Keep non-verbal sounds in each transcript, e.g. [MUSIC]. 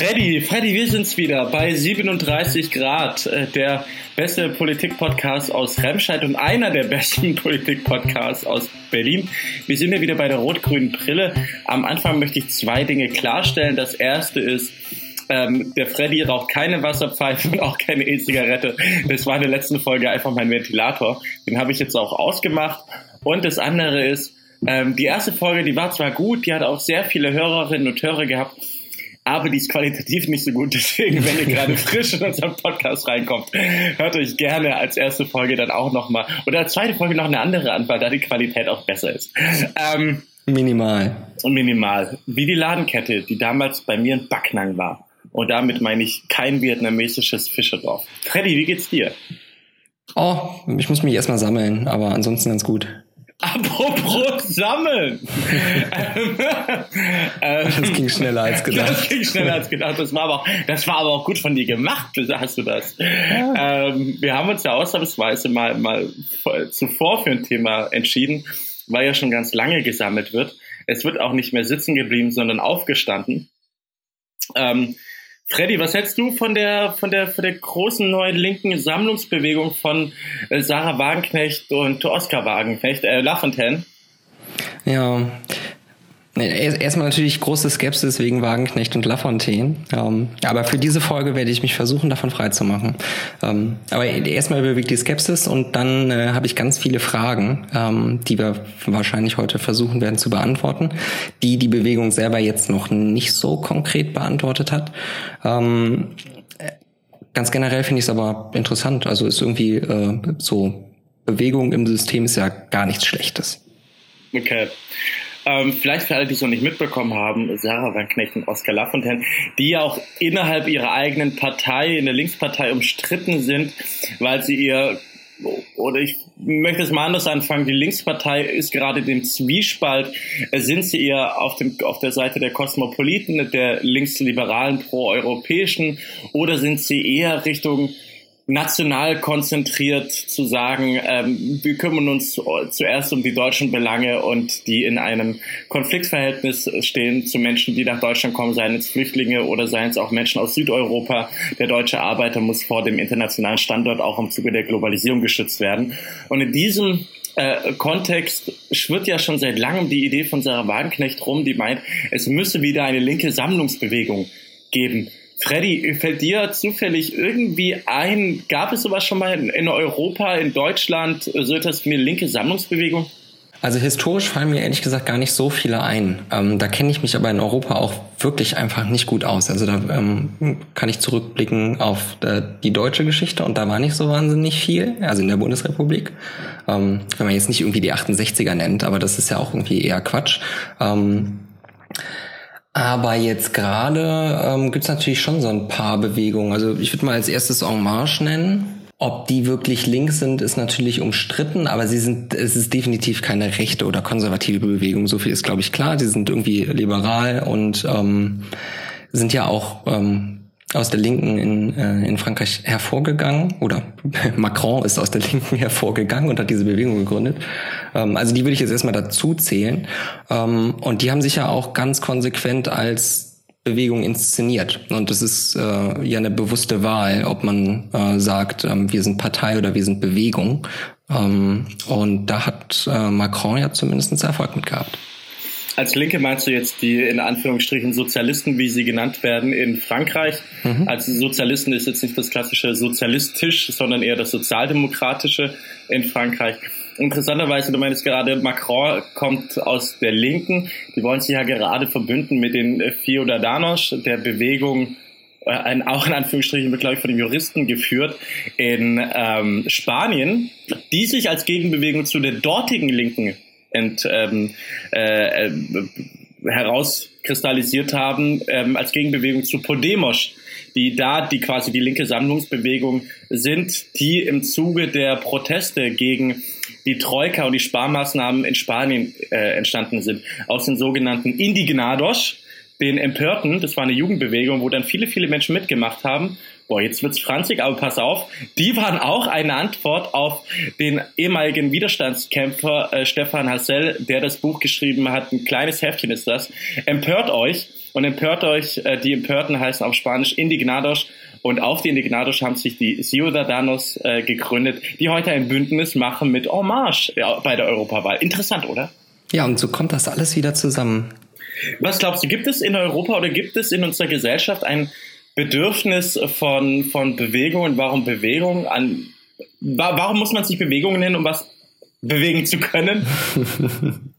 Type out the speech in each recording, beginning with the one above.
Freddy, Freddy, wir sind's wieder bei 37 Grad, äh, der beste Politik-Podcast aus Remscheid und einer der besten [LAUGHS] Politik-Podcasts aus Berlin. Wir sind ja wieder bei der rot-grünen Brille. Am Anfang möchte ich zwei Dinge klarstellen. Das erste ist, ähm, der Freddy raucht keine Wasserpfeife und auch keine E-Zigarette. Das war in der letzten Folge einfach mein Ventilator. Den habe ich jetzt auch ausgemacht. Und das andere ist, ähm, die erste Folge, die war zwar gut, die hat auch sehr viele Hörerinnen und Hörer gehabt, aber die ist qualitativ nicht so gut. Deswegen, wenn ihr gerade frisch in unseren Podcast reinkommt, hört euch gerne als erste Folge dann auch nochmal oder als zweite Folge noch eine andere an, weil da die Qualität auch besser ist. Ähm, minimal. Minimal. Wie die Ladenkette, die damals bei mir in Backnang war. Und damit meine ich kein vietnamesisches Fischerdorf. Freddy, wie geht's dir? Oh, ich muss mich erstmal sammeln, aber ansonsten ganz gut. Apropos Sammeln. [LAUGHS] das ging schneller als [LAUGHS] gedacht. Das ging schneller als gedacht. Das war aber auch, das war aber auch gut von dir gemacht, hast du das. Ja. Ähm, wir haben uns ja ausnahmsweise mal, mal zuvor für ein Thema entschieden, weil ja schon ganz lange gesammelt wird. Es wird auch nicht mehr sitzen geblieben, sondern aufgestanden. Ähm, Freddy, was hältst du von der, von der, von der großen neuen linken Sammlungsbewegung von äh, Sarah Wagenknecht und Oskar Wagenknecht, äh, Lafontaine? Ja, Erstmal natürlich große Skepsis wegen Wagenknecht und Lafontaine. Ähm, aber für diese Folge werde ich mich versuchen, davon freizumachen. Ähm, aber erstmal überwiegt die Skepsis und dann äh, habe ich ganz viele Fragen, ähm, die wir wahrscheinlich heute versuchen werden zu beantworten, die die Bewegung selber jetzt noch nicht so konkret beantwortet hat. Ähm, ganz generell finde ich es aber interessant. Also ist irgendwie äh, so Bewegung im System ist ja gar nichts Schlechtes. Okay. Ähm, vielleicht für alle, die es noch nicht mitbekommen haben, Sarah Van Knecht und Oskar Lafontaine, die ja auch innerhalb ihrer eigenen Partei, in der Linkspartei umstritten sind, weil sie ihr oder ich möchte es mal anders anfangen. Die Linkspartei ist gerade dem Zwiespalt. Sind sie eher auf, dem, auf der Seite der Kosmopoliten, der linksliberalen, proeuropäischen, oder sind sie eher Richtung national konzentriert zu sagen, ähm, wir kümmern uns zuerst um die deutschen Belange und die in einem Konfliktverhältnis stehen zu Menschen, die nach Deutschland kommen, seien es Flüchtlinge oder seien es auch Menschen aus Südeuropa. Der deutsche Arbeiter muss vor dem internationalen Standort auch im Zuge der Globalisierung geschützt werden. Und in diesem äh, Kontext schwirrt ja schon seit langem die Idee von Sarah Wagenknecht rum, die meint, es müsse wieder eine linke Sammlungsbewegung geben. Freddy, fällt dir zufällig irgendwie ein, gab es sowas schon mal in Europa, in Deutschland, so etwas wie eine linke Sammlungsbewegung? Also historisch fallen mir ehrlich gesagt gar nicht so viele ein. Ähm, da kenne ich mich aber in Europa auch wirklich einfach nicht gut aus. Also da ähm, kann ich zurückblicken auf äh, die deutsche Geschichte und da war nicht so wahnsinnig viel, also in der Bundesrepublik. Ähm, wenn man jetzt nicht irgendwie die 68er nennt, aber das ist ja auch irgendwie eher Quatsch. Aber jetzt gerade ähm, gibt es natürlich schon so ein paar Bewegungen. Also ich würde mal als erstes En Marche nennen. Ob die wirklich links sind, ist natürlich umstritten, aber sie sind, es ist definitiv keine rechte oder konservative Bewegung. So viel ist, glaube ich, klar. Sie sind irgendwie liberal und ähm, sind ja auch ähm, aus der Linken in, äh, in Frankreich hervorgegangen oder [LAUGHS] Macron ist aus der Linken hervorgegangen und hat diese Bewegung gegründet. Ähm, also die würde ich jetzt erstmal dazu zählen. Ähm, und die haben sich ja auch ganz konsequent als Bewegung inszeniert. Und das ist äh, ja eine bewusste Wahl, ob man äh, sagt, ähm, wir sind Partei oder wir sind Bewegung. Ähm, und da hat äh, Macron ja zumindest Erfolg mit gehabt. Als Linke meinst du jetzt die in Anführungsstrichen Sozialisten, wie sie genannt werden, in Frankreich? Mhm. Als Sozialisten ist jetzt nicht das klassische sozialistisch, sondern eher das sozialdemokratische in Frankreich. Interessanterweise, du meinst gerade, Macron kommt aus der Linken. Die wollen sich ja gerade verbünden mit den Fiodadanos, der Bewegung, äh, auch in Anführungsstrichen wird, glaube ich, von den Juristen geführt, in ähm, Spanien, die sich als Gegenbewegung zu der dortigen Linken ent, ähm, äh, äh, herauskristallisiert haben ähm, als Gegenbewegung zu Podemos, die da die quasi die linke Sammlungsbewegung sind, die im Zuge der Proteste gegen die Troika und die Sparmaßnahmen in Spanien äh, entstanden sind, aus den sogenannten Indignados, den Empörten, das war eine Jugendbewegung, wo dann viele, viele Menschen mitgemacht haben boah, jetzt wird's franzig, aber pass auf, die waren auch eine Antwort auf den ehemaligen Widerstandskämpfer äh, Stefan Hassel, der das Buch geschrieben hat, ein kleines Heftchen ist das, empört euch, und empört euch. Äh, die Empörten heißen auf Spanisch Indignados und auf die Indignados haben sich die Ciudadanos äh, gegründet, die heute ein Bündnis machen mit Hommage bei der Europawahl. Interessant, oder? Ja, und so kommt das alles wieder zusammen. Was glaubst du, gibt es in Europa oder gibt es in unserer Gesellschaft ein Bedürfnis von, von Bewegung und warum Bewegung an, warum muss man sich Bewegungen nennen, um was bewegen zu können? [LAUGHS]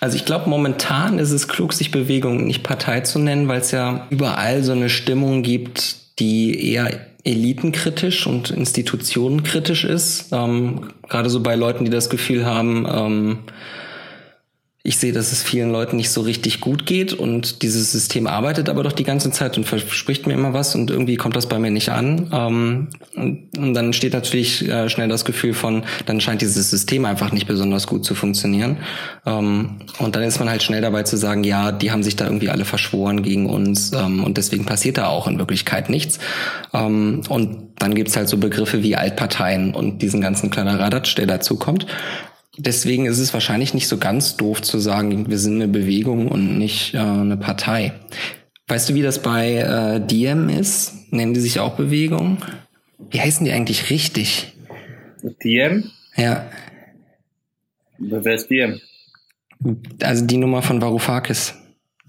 Also ich glaube, momentan ist es klug, sich Bewegung nicht Partei zu nennen, weil es ja überall so eine Stimmung gibt, die eher elitenkritisch und institutionenkritisch ist. Ähm, Gerade so bei Leuten, die das Gefühl haben, ähm, ich sehe, dass es vielen Leuten nicht so richtig gut geht und dieses System arbeitet aber doch die ganze Zeit und verspricht mir immer was und irgendwie kommt das bei mir nicht an. Ähm, und, dann steht natürlich äh, schnell das Gefühl von, dann scheint dieses System einfach nicht besonders gut zu funktionieren. Ähm, und dann ist man halt schnell dabei zu sagen, ja, die haben sich da irgendwie alle verschworen gegen uns ähm, und deswegen passiert da auch in Wirklichkeit nichts. und dann gibt's halt so Begriffe wie Altparteien und diesen ganzen kleiner Radatsch, der dazu kommt. Deswegen ist es wahrscheinlich nicht so ganz doof zu sagen, wir sind eine Bewegung und nicht äh, eine Partei. Weißt du, wie das bei äh, Diem ist? Nennen die sich auch Bewegung? Wie heißen die eigentlich richtig? Diem? Ja. Wer ist Diem? Also die Nummer von Varoufakis.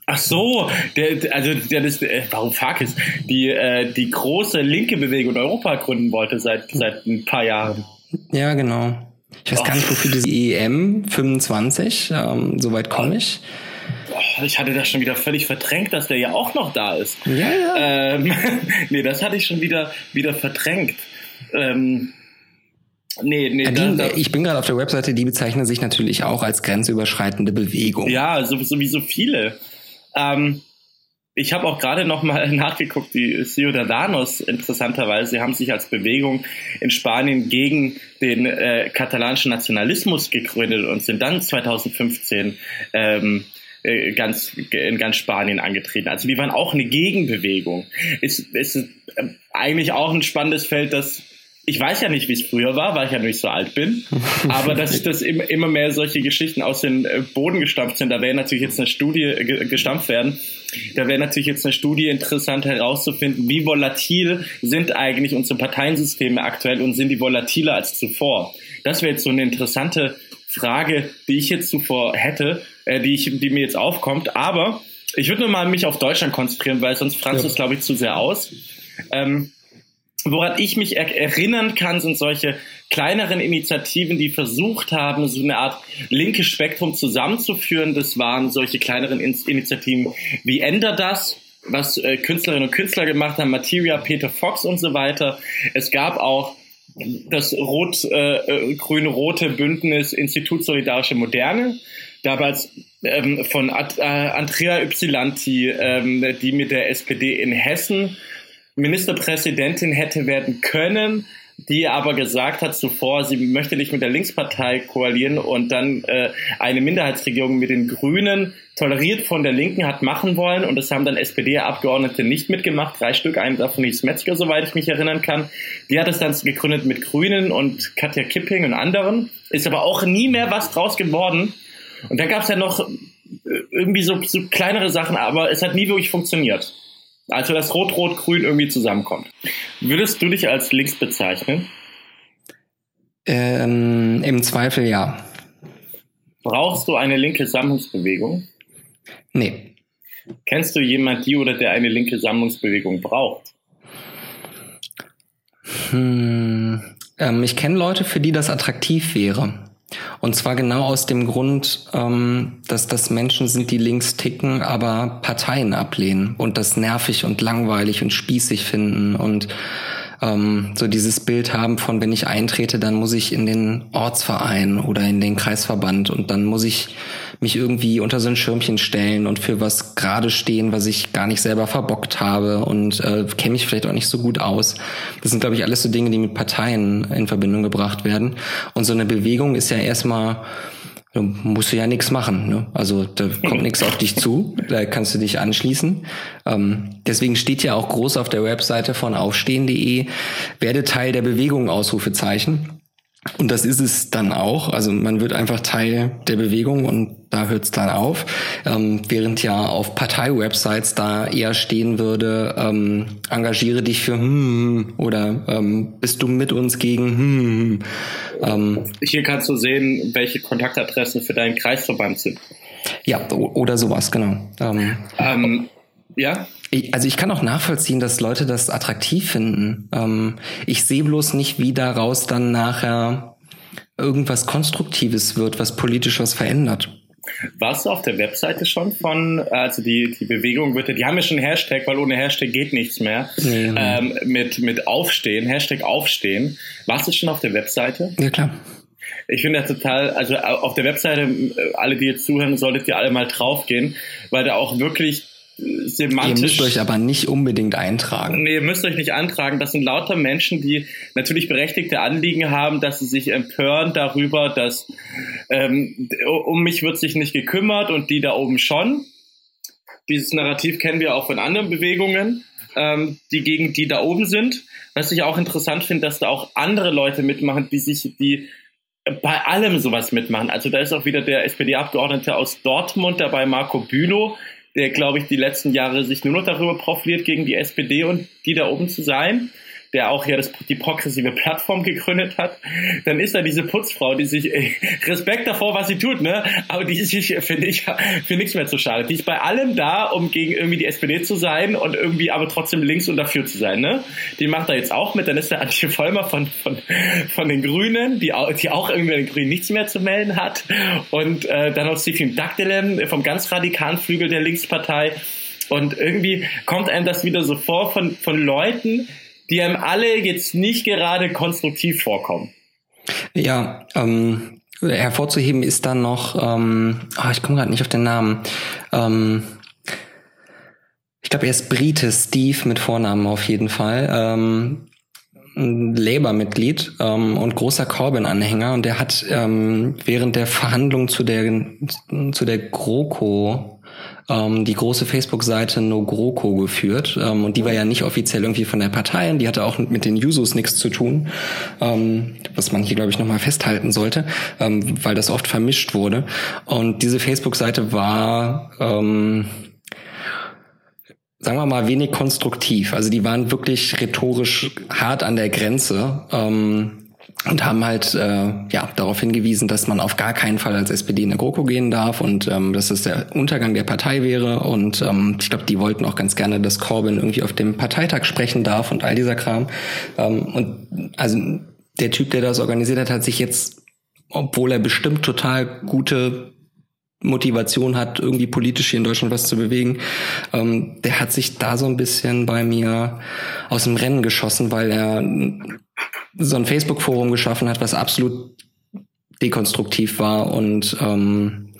Ach so, der, also der das äh, Varoufakis, die äh, die große linke Bewegung in Europa gründen wollte seit seit ein paar Jahren. Ja, genau. Ich weiß oh. gar nicht, wofür das EM 25, ähm, soweit komme ich. Oh, ich hatte das schon wieder völlig verdrängt, dass der ja auch noch da ist. Ja, ja. Ähm, [LAUGHS] nee, das hatte ich schon wieder, wieder verdrängt. Ähm, Nee, nee, die, da, ich bin gerade auf der Webseite, die bezeichnen sich natürlich auch als grenzüberschreitende Bewegung. Ja, so, so wie so viele. Ähm, ich habe auch gerade noch mal [LAUGHS] nachgeguckt, die Ciudadanos interessanterweise haben sich als Bewegung in Spanien gegen den äh, katalanischen Nationalismus gegründet und sind dann 2015 ähm, äh, ganz in ganz Spanien angetreten. Also die waren auch eine Gegenbewegung. Ist ist äh, eigentlich auch ein spannendes Feld, das ich weiß ja nicht, wie es früher war, weil ich ja nicht so alt bin, [LAUGHS] aber dass das immer, mehr solche Geschichten aus dem äh, Boden gestampft sind, da wäre natürlich jetzt eine Studie gestampft werden, da wäre natürlich jetzt eine Studie interessant herauszufinden, wie volatil sind eigentlich unsere Parteiensysteme aktuell und sind die volatiler als zuvor. Das wäre jetzt so eine interessante Frage, die ich jetzt zuvor hätte, äh, die, ich, die mir jetzt aufkommt. Aber ich würde nur mal mich auf Deutschland konzentrieren, weil sonst franzt es, glaube ich, zu sehr aus. Ähm, Woran ich mich er erinnern kann, sind solche kleineren Initiativen, die versucht haben, so eine Art linkes Spektrum zusammenzuführen. Das waren solche kleineren In Initiativen wie Änder das, was äh, Künstlerinnen und Künstler gemacht haben, Materia, Peter Fox und so weiter. Es gab auch das rot-grüne-rote äh, äh Bündnis Institut Solidarische Moderne, damals ähm, von Ad, äh, Andrea Ypsilanti, ähm, die mit der SPD in Hessen Ministerpräsidentin hätte werden können, die aber gesagt hat zuvor, sie möchte nicht mit der Linkspartei koalieren und dann äh, eine Minderheitsregierung mit den Grünen toleriert von der Linken hat machen wollen und das haben dann SPD-Abgeordnete nicht mitgemacht, drei Stück, eine davon hieß Metzger, soweit ich mich erinnern kann. Die hat es dann gegründet mit Grünen und Katja Kipping und anderen, ist aber auch nie mehr was draus geworden. Und dann gab es ja noch äh, irgendwie so, so kleinere Sachen, aber es hat nie wirklich funktioniert. Also dass Rot-Rot-Grün irgendwie zusammenkommt. Würdest du dich als links bezeichnen? Ähm, Im Zweifel ja. Brauchst du eine linke Sammlungsbewegung? Nee. Kennst du jemand, die oder der eine linke Sammlungsbewegung braucht? Hm, ähm, ich kenne Leute, für die das attraktiv wäre. Und zwar genau aus dem Grund, ähm, dass das Menschen sind, die links ticken, aber Parteien ablehnen und das nervig und langweilig und spießig finden und ähm, so dieses Bild haben von, wenn ich eintrete, dann muss ich in den Ortsverein oder in den Kreisverband und dann muss ich mich irgendwie unter so ein Schirmchen stellen und für was gerade stehen, was ich gar nicht selber verbockt habe und äh, kenne mich vielleicht auch nicht so gut aus. Das sind, glaube ich, alles so Dinge, die mit Parteien in Verbindung gebracht werden. Und so eine Bewegung ist ja erstmal da musst du ja nichts machen. Ne? Also da kommt [LAUGHS] nichts auf dich zu, da kannst du dich anschließen. Ähm, deswegen steht ja auch groß auf der Webseite von aufstehen.de, werde Teil der Bewegung, Ausrufezeichen. Und das ist es dann auch. Also man wird einfach Teil der Bewegung und da hört es dann auf. Ähm, während ja auf Partei-Websites da eher stehen würde, ähm, engagiere dich für hm oder ähm, bist du mit uns gegen hm. Ähm, Hier kannst du sehen, welche Kontaktadressen für deinen Kreisverband sind. Ja, oder sowas, genau. Ähm, Also ich kann auch nachvollziehen, dass Leute das attraktiv finden. Ähm, ich sehe bloß nicht, wie daraus dann nachher irgendwas Konstruktives wird, was politisch was verändert. Warst du auf der Webseite schon von, also die, die Bewegung wird, die haben ja schon Hashtag, weil ohne Hashtag geht nichts mehr, nee, ähm, mit, mit Aufstehen, Hashtag Aufstehen. Warst du schon auf der Webseite? Ja, klar. Ich finde das total, also auf der Webseite, äh, alle, die jetzt zuhören, solltet ihr alle mal draufgehen, weil da auch wirklich semantisch. Ihr müsst euch aber nicht unbedingt eintragen. Nee, ihr müsst euch nicht eintragen. Das sind lauter Menschen, die natürlich berechtigte Anliegen haben, dass sie sich empören darüber, dass ähm, um mich wird sich nicht gekümmert und die da oben schon. Dieses Narrativ kennen wir auch von anderen Bewegungen, ähm, die gegen die da oben sind. Was ich auch interessant finde, dass da auch andere Leute mitmachen, die sich, die bei allem sowas mitmachen. Also da ist auch wieder der SPD-Abgeordnete aus Dortmund dabei, Marco Bülow, der, glaube ich, die letzten Jahre sich nur noch darüber profiliert, gegen die SPD und die da oben zu sein der auch ja das, die progressive Plattform gegründet hat, dann ist da diese Putzfrau, die sich äh, Respekt davor, was sie tut, ne? Aber die ist sich, finde ich, für nichts mehr zu schade. Die ist bei allem da, um gegen irgendwie die SPD zu sein und irgendwie aber trotzdem links und dafür zu sein, ne? Die macht da jetzt auch mit. Dann ist der Antje Vollmer von, von, von den Grünen, die, auch, die auch irgendwie den Grünen nichts mehr zu melden hat. Und äh, dann noch Stephen Dagdelen vom ganz radikalen Flügel der Linkspartei. Und irgendwie kommt einem das wieder so vor von, von Leuten, die einem alle jetzt nicht gerade konstruktiv vorkommen. Ja, ähm, hervorzuheben ist dann noch, ähm, oh, ich komme gerade nicht auf den Namen. Ähm, ich glaube, er ist Brite, Steve mit Vornamen auf jeden Fall. Ähm, Labour-Mitglied ähm, und großer Corbyn-Anhänger und der hat ähm, während der Verhandlung zu der zu der GroKo ähm, die große Facebook-Seite No GroKo geführt. Ähm, und die war ja nicht offiziell irgendwie von der Partei und die hatte auch mit den Jusos nichts zu tun, ähm, was man hier, glaube ich, nochmal festhalten sollte, ähm, weil das oft vermischt wurde. Und diese Facebook-Seite war... Ähm, sagen wir mal, wenig konstruktiv. Also die waren wirklich rhetorisch hart an der Grenze. Ähm, und haben halt äh, ja darauf hingewiesen, dass man auf gar keinen Fall als SPD in der GroKo gehen darf und ähm, dass es der Untergang der Partei wäre. Und ähm, ich glaube, die wollten auch ganz gerne, dass Corbyn irgendwie auf dem Parteitag sprechen darf und all dieser Kram. Ähm, und also der Typ, der das organisiert hat, hat sich jetzt, obwohl er bestimmt total gute Motivation hat, irgendwie politisch hier in Deutschland was zu bewegen, ähm, der hat sich da so ein bisschen bei mir aus dem Rennen geschossen, weil er so ein Facebook-Forum geschaffen hat, was absolut dekonstruktiv war und ähm,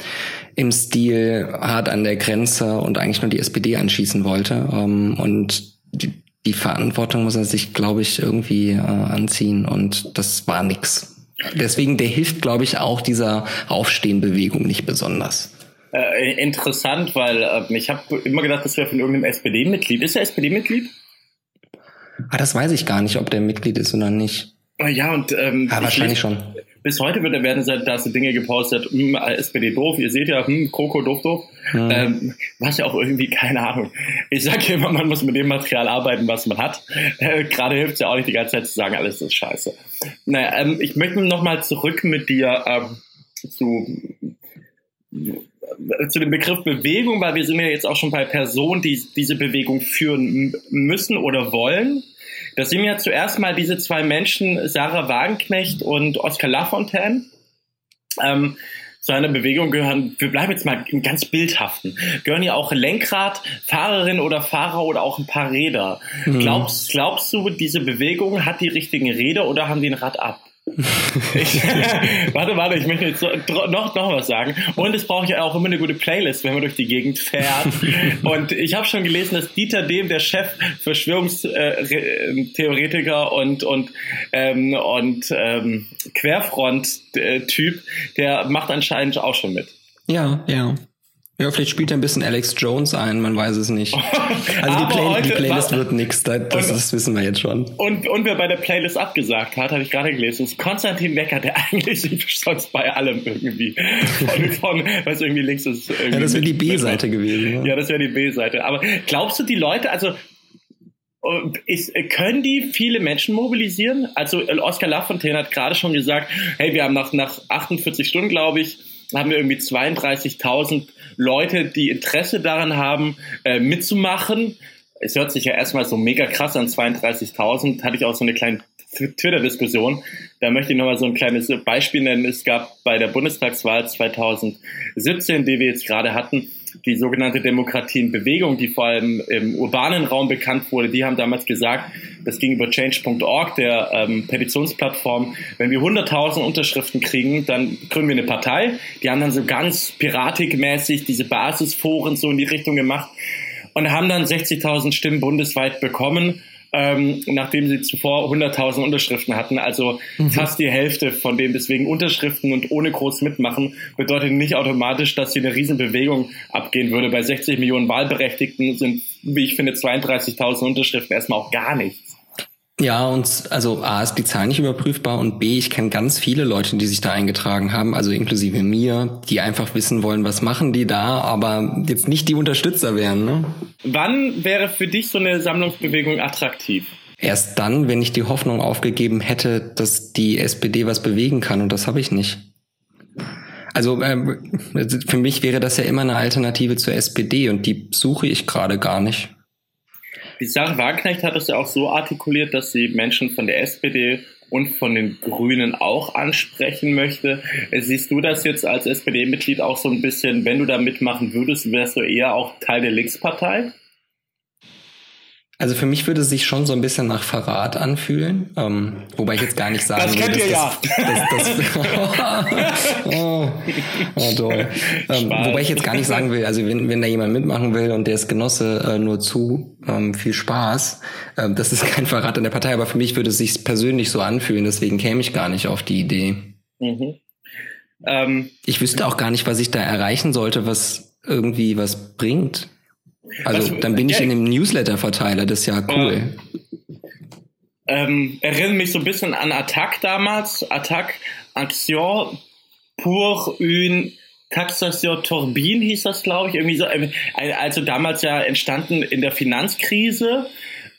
im Stil hart an der Grenze und eigentlich nur die SPD anschießen wollte. Ähm, und die, die Verantwortung muss er sich, glaube ich, irgendwie äh, anziehen und das war nix. Deswegen, der hilft, glaube ich, auch dieser Aufstehenbewegung nicht besonders. Äh, interessant, weil äh, ich habe immer gedacht, das wäre von irgendeinem SPD-Mitglied. Ist er SPD-Mitglied? Ah, das weiß ich gar nicht, ob der Mitglied ist oder nicht. Ja, und ähm, ja, wahrscheinlich schon. Bis heute wird, werden da so Dinge gepostet, hm, SPD doof, ihr seht ja, hm, Kroko doof doof. Hm. Ähm, was ja auch irgendwie, keine Ahnung. Ich sage immer, man muss mit dem Material arbeiten, was man hat. Äh, Gerade hilft es ja auch nicht die ganze Zeit zu sagen, alles ist scheiße. Naja, ähm, ich möchte nochmal zurück mit dir ähm, zu zu dem Begriff Bewegung, weil wir sind ja jetzt auch schon bei Personen, die diese Bewegung führen müssen oder wollen. Das sind ja zuerst mal diese zwei Menschen, Sarah Wagenknecht und Oskar Lafontaine. Ähm, zu einer Bewegung gehören, wir bleiben jetzt mal im ganz bildhaften, gehören ja auch Lenkrad, Fahrerin oder Fahrer oder auch ein paar Räder. Mhm. Glaubst, glaubst du, diese Bewegung hat die richtigen Räder oder haben die ein Rad ab? Ich, [LAUGHS] warte, warte, ich möchte jetzt noch, noch was sagen. Und es braucht ja auch immer eine gute Playlist, wenn man durch die Gegend fährt. [LAUGHS] Und ich habe schon gelesen, dass Dieter Dehm, der Chef Verschwörungstheoretiker und, und, ähm, und ähm, Querfront-Typ, der macht anscheinend auch schon mit. Ja, ja. Ja, vielleicht spielt er ein bisschen Alex Jones ein, man weiß es nicht. [LAUGHS] Also die, Play heute, die, Playlist wird nix, das, und, das, wissen wir jetzt schon. Und, und wer bei der Playlist abgesagt hat, habe ich gerade gelesen, ist Konstantin Wecker, der [LAUGHS] eigentlich sonst bei allem irgendwie von, von was irgendwie links ist. Irgendwie ja, das wäre die B-Seite gewesen. Ja, ja das wäre die B-Seite. Aber glaubst du, die Leute, also ist, können die viele Menschen mobilisieren? Also Oscar Lafontaine hat gerade schon gesagt, hey, wir haben nach, nach 48 Stunden, glaube ich, haben wir irgendwie 32.000 Leute, die Interesse daran haben, äh, mitzumachen. Es hört sich ja erstmal so mega krass an, 32.000. Hatte ich auch so eine kleine Twitter-Diskussion. Da möchte ich nochmal so ein kleines Beispiel nennen. Es gab bei der Bundestagswahl 2017, die wir jetzt gerade hatten, die sogenannte Demokratie in Bewegung, die vor allem im urbanen Raum bekannt wurde, die haben damals gesagt, das ging über change.org, der ähm, Petitionsplattform, wenn wir 100.000 Unterschriften kriegen, dann gründen wir eine Partei. Die haben dann so ganz piratikmäßig diese Basisforen so in die Richtung gemacht und haben dann 60.000 Stimmen bundesweit bekommen ähm, nachdem sie zuvor 100.000 Unterschriften hatten. Also mhm. fast die Hälfte von denen deswegen Unterschriften und ohne groß mitmachen, bedeutet nicht automatisch, dass hier eine Riesenbewegung abgehen würde. Bei 60 Millionen Wahlberechtigten sind, wie ich finde, 32.000 Unterschriften erstmal auch gar nichts. Ja, und also A ist die Zahl nicht überprüfbar und B, ich kenne ganz viele Leute, die sich da eingetragen haben, also inklusive mir, die einfach wissen wollen, was machen die da, aber jetzt nicht die Unterstützer wären. Ne? Wann wäre für dich so eine Sammlungsbewegung attraktiv? Erst dann, wenn ich die Hoffnung aufgegeben hätte, dass die SPD was bewegen kann und das habe ich nicht. Also ähm, für mich wäre das ja immer eine Alternative zur SPD und die suche ich gerade gar nicht. Die Sarah Wagenknecht hat es ja auch so artikuliert, dass sie Menschen von der SPD und von den Grünen auch ansprechen möchte. Siehst du das jetzt als SPD-Mitglied auch so ein bisschen, wenn du da mitmachen würdest, wärst du eher auch Teil der Linkspartei? Also für mich würde es sich schon so ein bisschen nach Verrat anfühlen, ähm, wobei ich jetzt gar nicht sagen das will, dass, ja. das, das, [LAUGHS] oh, oh, toll. Ähm, wobei ich jetzt gar nicht sagen will, also wenn, wenn da jemand mitmachen will und der ist Genosse äh, nur zu, ähm, viel Spaß. Ähm, das ist kein Verrat in der Partei, aber für mich würde es sich persönlich so anfühlen, deswegen käme ich gar nicht auf die Idee. Mhm. Ähm, ich wüsste auch gar nicht, was ich da erreichen sollte, was irgendwie was bringt. Also dann bin ich in dem Newsletter-Verteiler, das ist ja cool. Ähm, erinnert mich so ein bisschen an Attack damals. Attack Action pour une Taxation Turbine hieß das, glaube ich. Irgendwie so, also damals ja entstanden in der Finanzkrise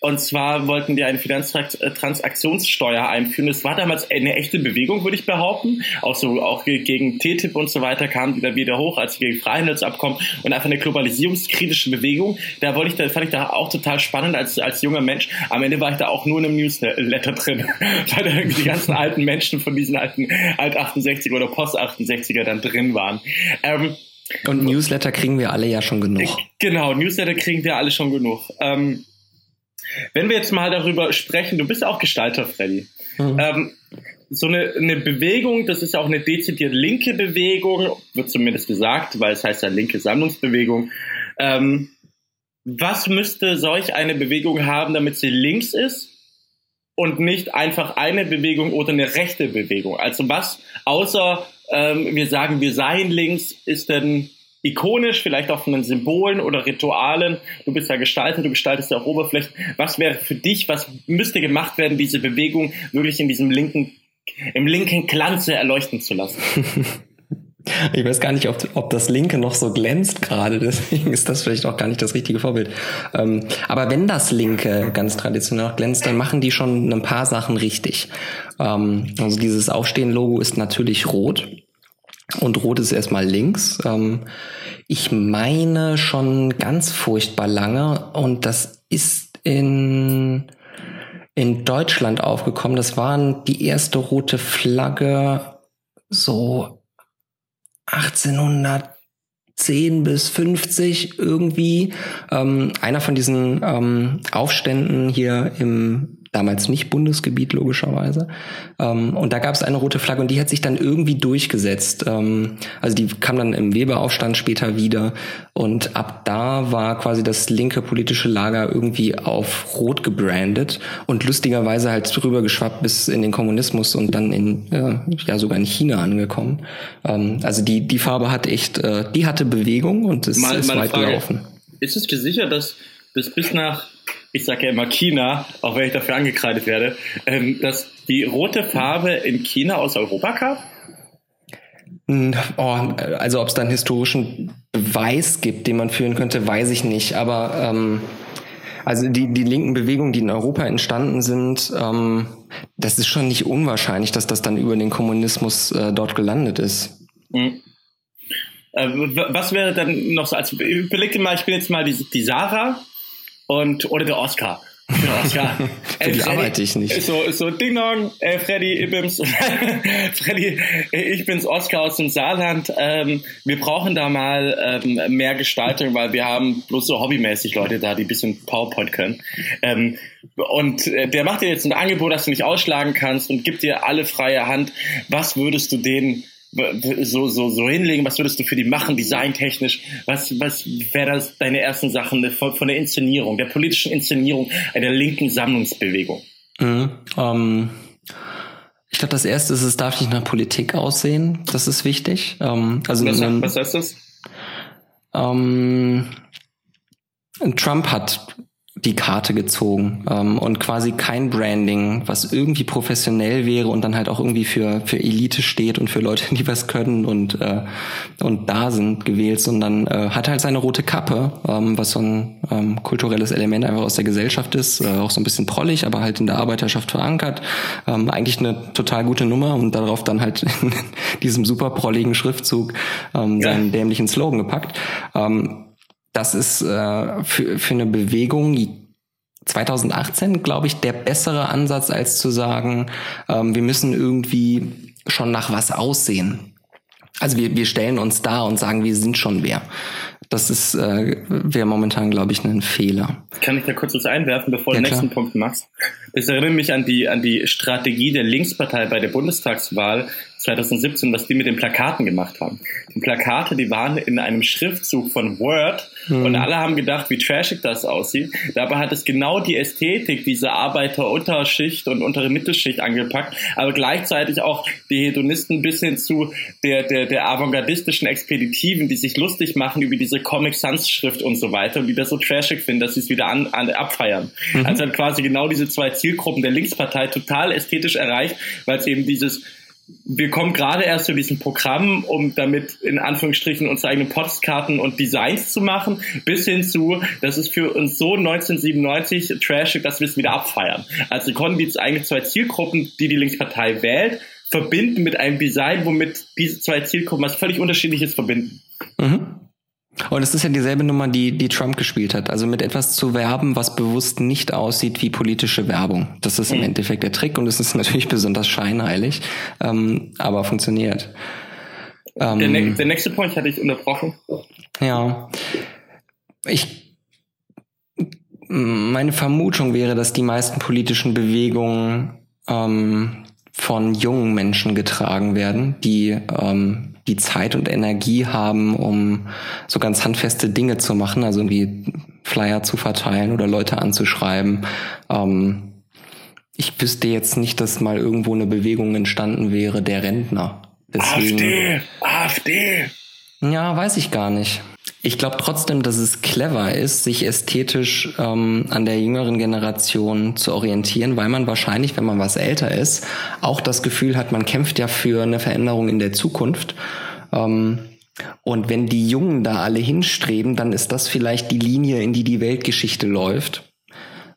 und zwar wollten die eine Finanztransaktionssteuer einführen. Das war damals eine echte Bewegung, würde ich behaupten. Auch so, auch gegen TTIP und so weiter kam die da wieder hoch, als gegen Freihandelsabkommen und einfach eine globalisierungskritische Bewegung. Da wollte ich, da fand ich da auch total spannend als, als junger Mensch. Am Ende war ich da auch nur in einem Newsletter drin, [LAUGHS] weil da irgendwie die ganzen alten Menschen von diesen alten Alt 68 oder Post 68er dann drin waren. Ähm, und Newsletter kriegen wir alle ja schon genug. Genau, Newsletter kriegen wir alle schon genug. Ähm, wenn wir jetzt mal darüber sprechen, du bist auch Gestalter, Freddy. Mhm. Ähm, so eine, eine Bewegung, das ist auch eine dezidiert linke Bewegung, wird zumindest gesagt, weil es heißt ja linke Sammlungsbewegung. Ähm, was müsste solch eine Bewegung haben, damit sie links ist und nicht einfach eine Bewegung oder eine rechte Bewegung? Also was außer ähm, wir sagen, wir seien links, ist denn ikonisch, vielleicht auch von den Symbolen oder Ritualen. Du bist ja Gestalter, du gestaltest ja auch Oberflächen. Was wäre für dich, was müsste gemacht werden, diese Bewegung wirklich in diesem linken, im linken Glanze erleuchten zu lassen? [LAUGHS] Ich weiß gar nicht, ob, ob das Linke noch so glänzt gerade, deswegen ist das vielleicht auch gar nicht das richtige Vorbild. Ähm, aber wenn das Linke ganz traditionell noch glänzt, dann machen die schon ein paar Sachen richtig. Ähm, also dieses Aufstehen-Logo ist natürlich rot. Und rot ist erstmal links. Ähm, ich meine schon ganz furchtbar lange und das ist in, in Deutschland aufgekommen. Das war die erste rote Flagge so 1810 bis 50 irgendwie. Ähm, einer von diesen ähm, Aufständen hier im damals nicht Bundesgebiet logischerweise. Ähm, und da gab es eine rote Flagge und die hat sich dann irgendwie durchgesetzt. Ähm, also die kam dann im Weberaufstand später wieder und ab da war quasi das linke politische Lager irgendwie auf rot gebrandet und lustigerweise halt drüber geschwappt bis in den Kommunismus und dann in äh, ja sogar in China angekommen. Ähm, also die die Farbe hat echt, äh, die hatte Bewegung und ist, Mal, ist weit Frage. gelaufen. Ist es dir sicher, dass das bis nach, ich sage ja immer China, auch wenn ich dafür angekreidet werde, ähm, dass die rote Farbe in China aus Europa kam? Hm, Oh, also ob es da einen historischen Beweis gibt, den man führen könnte, weiß ich nicht. Aber ähm, also die, die linken Bewegungen, die in Europa entstanden sind, ähm, das ist schon nicht unwahrscheinlich, dass das dann über den Kommunismus äh, dort gelandet ist. Mhm. Äh, was wäre dann noch so, als überleg dir mal, ich bin jetzt mal die, die Sarah und oder der Oscar. Der Oscar. [LAUGHS] Für die arbeite ich nicht. So, so Ding Dong, äh, Freddy, ich bin's. [LAUGHS] Freddy, ich bin's Oscar aus dem Saarland. Ähm, wir brauchen da mal ähm, mehr Gestaltung, weil wir haben bloß so hobbymäßig Leute da, die ein bisschen PowerPoint können. Ähm, und äh, der macht dir jetzt ein Angebot, das du nicht ausschlagen kannst und gibt dir alle freie Hand. Was würdest du denen so, so, so hinlegen? Was würdest du für die machen, designtechnisch? Was, was wäre das deine ersten Sachen von, von der Inszenierung, der politischen Inszenierung einer linken Sammlungsbewegung? Mhm. Ähm, ich glaube, das erste ist, es darf nicht nach Politik aussehen. Das ist wichtig. Ähm, also Was, was heißt das? Ähm, Trump hat die Karte gezogen ähm, und quasi kein Branding, was irgendwie professionell wäre und dann halt auch irgendwie für für Elite steht und für Leute, [LAUGHS] die was können und äh, und da sind gewählt, sondern äh, hat halt seine rote Kappe, ähm, was so ein ähm, kulturelles Element einfach aus der Gesellschaft ist, äh, auch so ein bisschen prollig, aber halt in der Arbeiterschaft verankert. Ähm, eigentlich eine total gute Nummer und darauf dann halt [LAUGHS] in diesem super prolligen Schriftzug ähm, Ja. seinen dämlichen Slogan gepackt. Ähm, das ist äh, für, für eine Bewegung 2018, glaube ich, der bessere Ansatz, als zu sagen, ähm, wir müssen irgendwie schon nach was aussehen. Also wir, wir stellen uns da und sagen, wir sind schon wer. Das ist äh, wäre momentan, glaube ich, ein Fehler. Kann ich da kurz was einwerfen, bevor Ja, du den nächsten. Punkt machst? Das erinnert mich an die, an die Strategie der Linkspartei bei der Bundestagswahl 2017, was die mit den Plakaten gemacht haben. Die Plakate, die waren in einem Schriftzug von Word Mhm. und alle haben gedacht, wie trashig das aussieht. Dabei hat es genau die Ästhetik dieser Arbeiter-Unterschicht und untere Mittelschicht angepackt, aber gleichzeitig auch die Hedonisten bis hin zu der, der, der avantgardistischen Expeditiven, die sich lustig machen über diese Comic Sans Schrift und so weiter und die das so trashig finden, dass sie es wieder an, an, abfeiern. Also hat quasi genau diese zwei Zielgruppen der Linkspartei total ästhetisch erreicht, weil es eben dieses wir kommen gerade erst zu diesem Programm, um damit in Anführungsstrichen unsere eigenen Postkarten und Designs zu machen, bis hin zu, das ist für uns so 1997 trashig, dass wir es wieder abfeiern. Also konnten jetzt eigentlich zwei Zielgruppen, die die Linkspartei wählt, verbinden mit einem Design, womit diese zwei Zielgruppen was völlig unterschiedliches verbinden. Mhm. Und es ist ja dieselbe Nummer, die, die Trump gespielt hat. Also mit etwas zu werben, was bewusst nicht aussieht wie politische Werbung. Das ist im Mhm. Endeffekt der Trick und es ist [LAUGHS] natürlich besonders scheinheilig, ähm, aber funktioniert. Der, Ähm, ne der nächste Punkt hatte ich unterbrochen. Ja. Ich meine Vermutung wäre, dass die meisten politischen Bewegungen ähm, von jungen Menschen getragen werden, die ähm, die Zeit und Energie haben, um so ganz handfeste Dinge zu machen, also irgendwie Flyer zu verteilen oder Leute anzuschreiben. Ähm, ich wüsste jetzt nicht, dass mal irgendwo eine Bewegung entstanden wäre der Rentner. AfD! AfD! Ja, weiß ich gar nicht. Ich glaube trotzdem, dass es clever ist, sich ästhetisch ähm, an der jüngeren Generation zu orientieren, weil man wahrscheinlich, wenn man was älter ist, auch das Gefühl hat, man kämpft ja für eine Veränderung in der Zukunft. Ähm, und wenn die Jungen da alle hinstreben, dann ist das vielleicht die Linie, in die die Weltgeschichte läuft.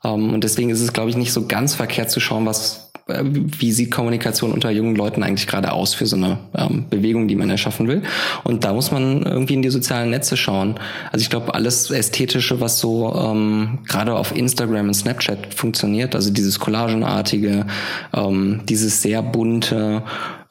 Ähm, und deswegen ist es, glaube ich, nicht so ganz verkehrt zu schauen, was, wie sieht Kommunikation unter jungen Leuten eigentlich gerade aus für so eine ähm, Bewegung, die man erschaffen will. Und da muss man irgendwie in die sozialen Netze schauen. Also ich glaube, alles Ästhetische, was so ähm, gerade auf Instagram und Snapchat funktioniert, also dieses Collagenartige, ähm, dieses sehr bunte,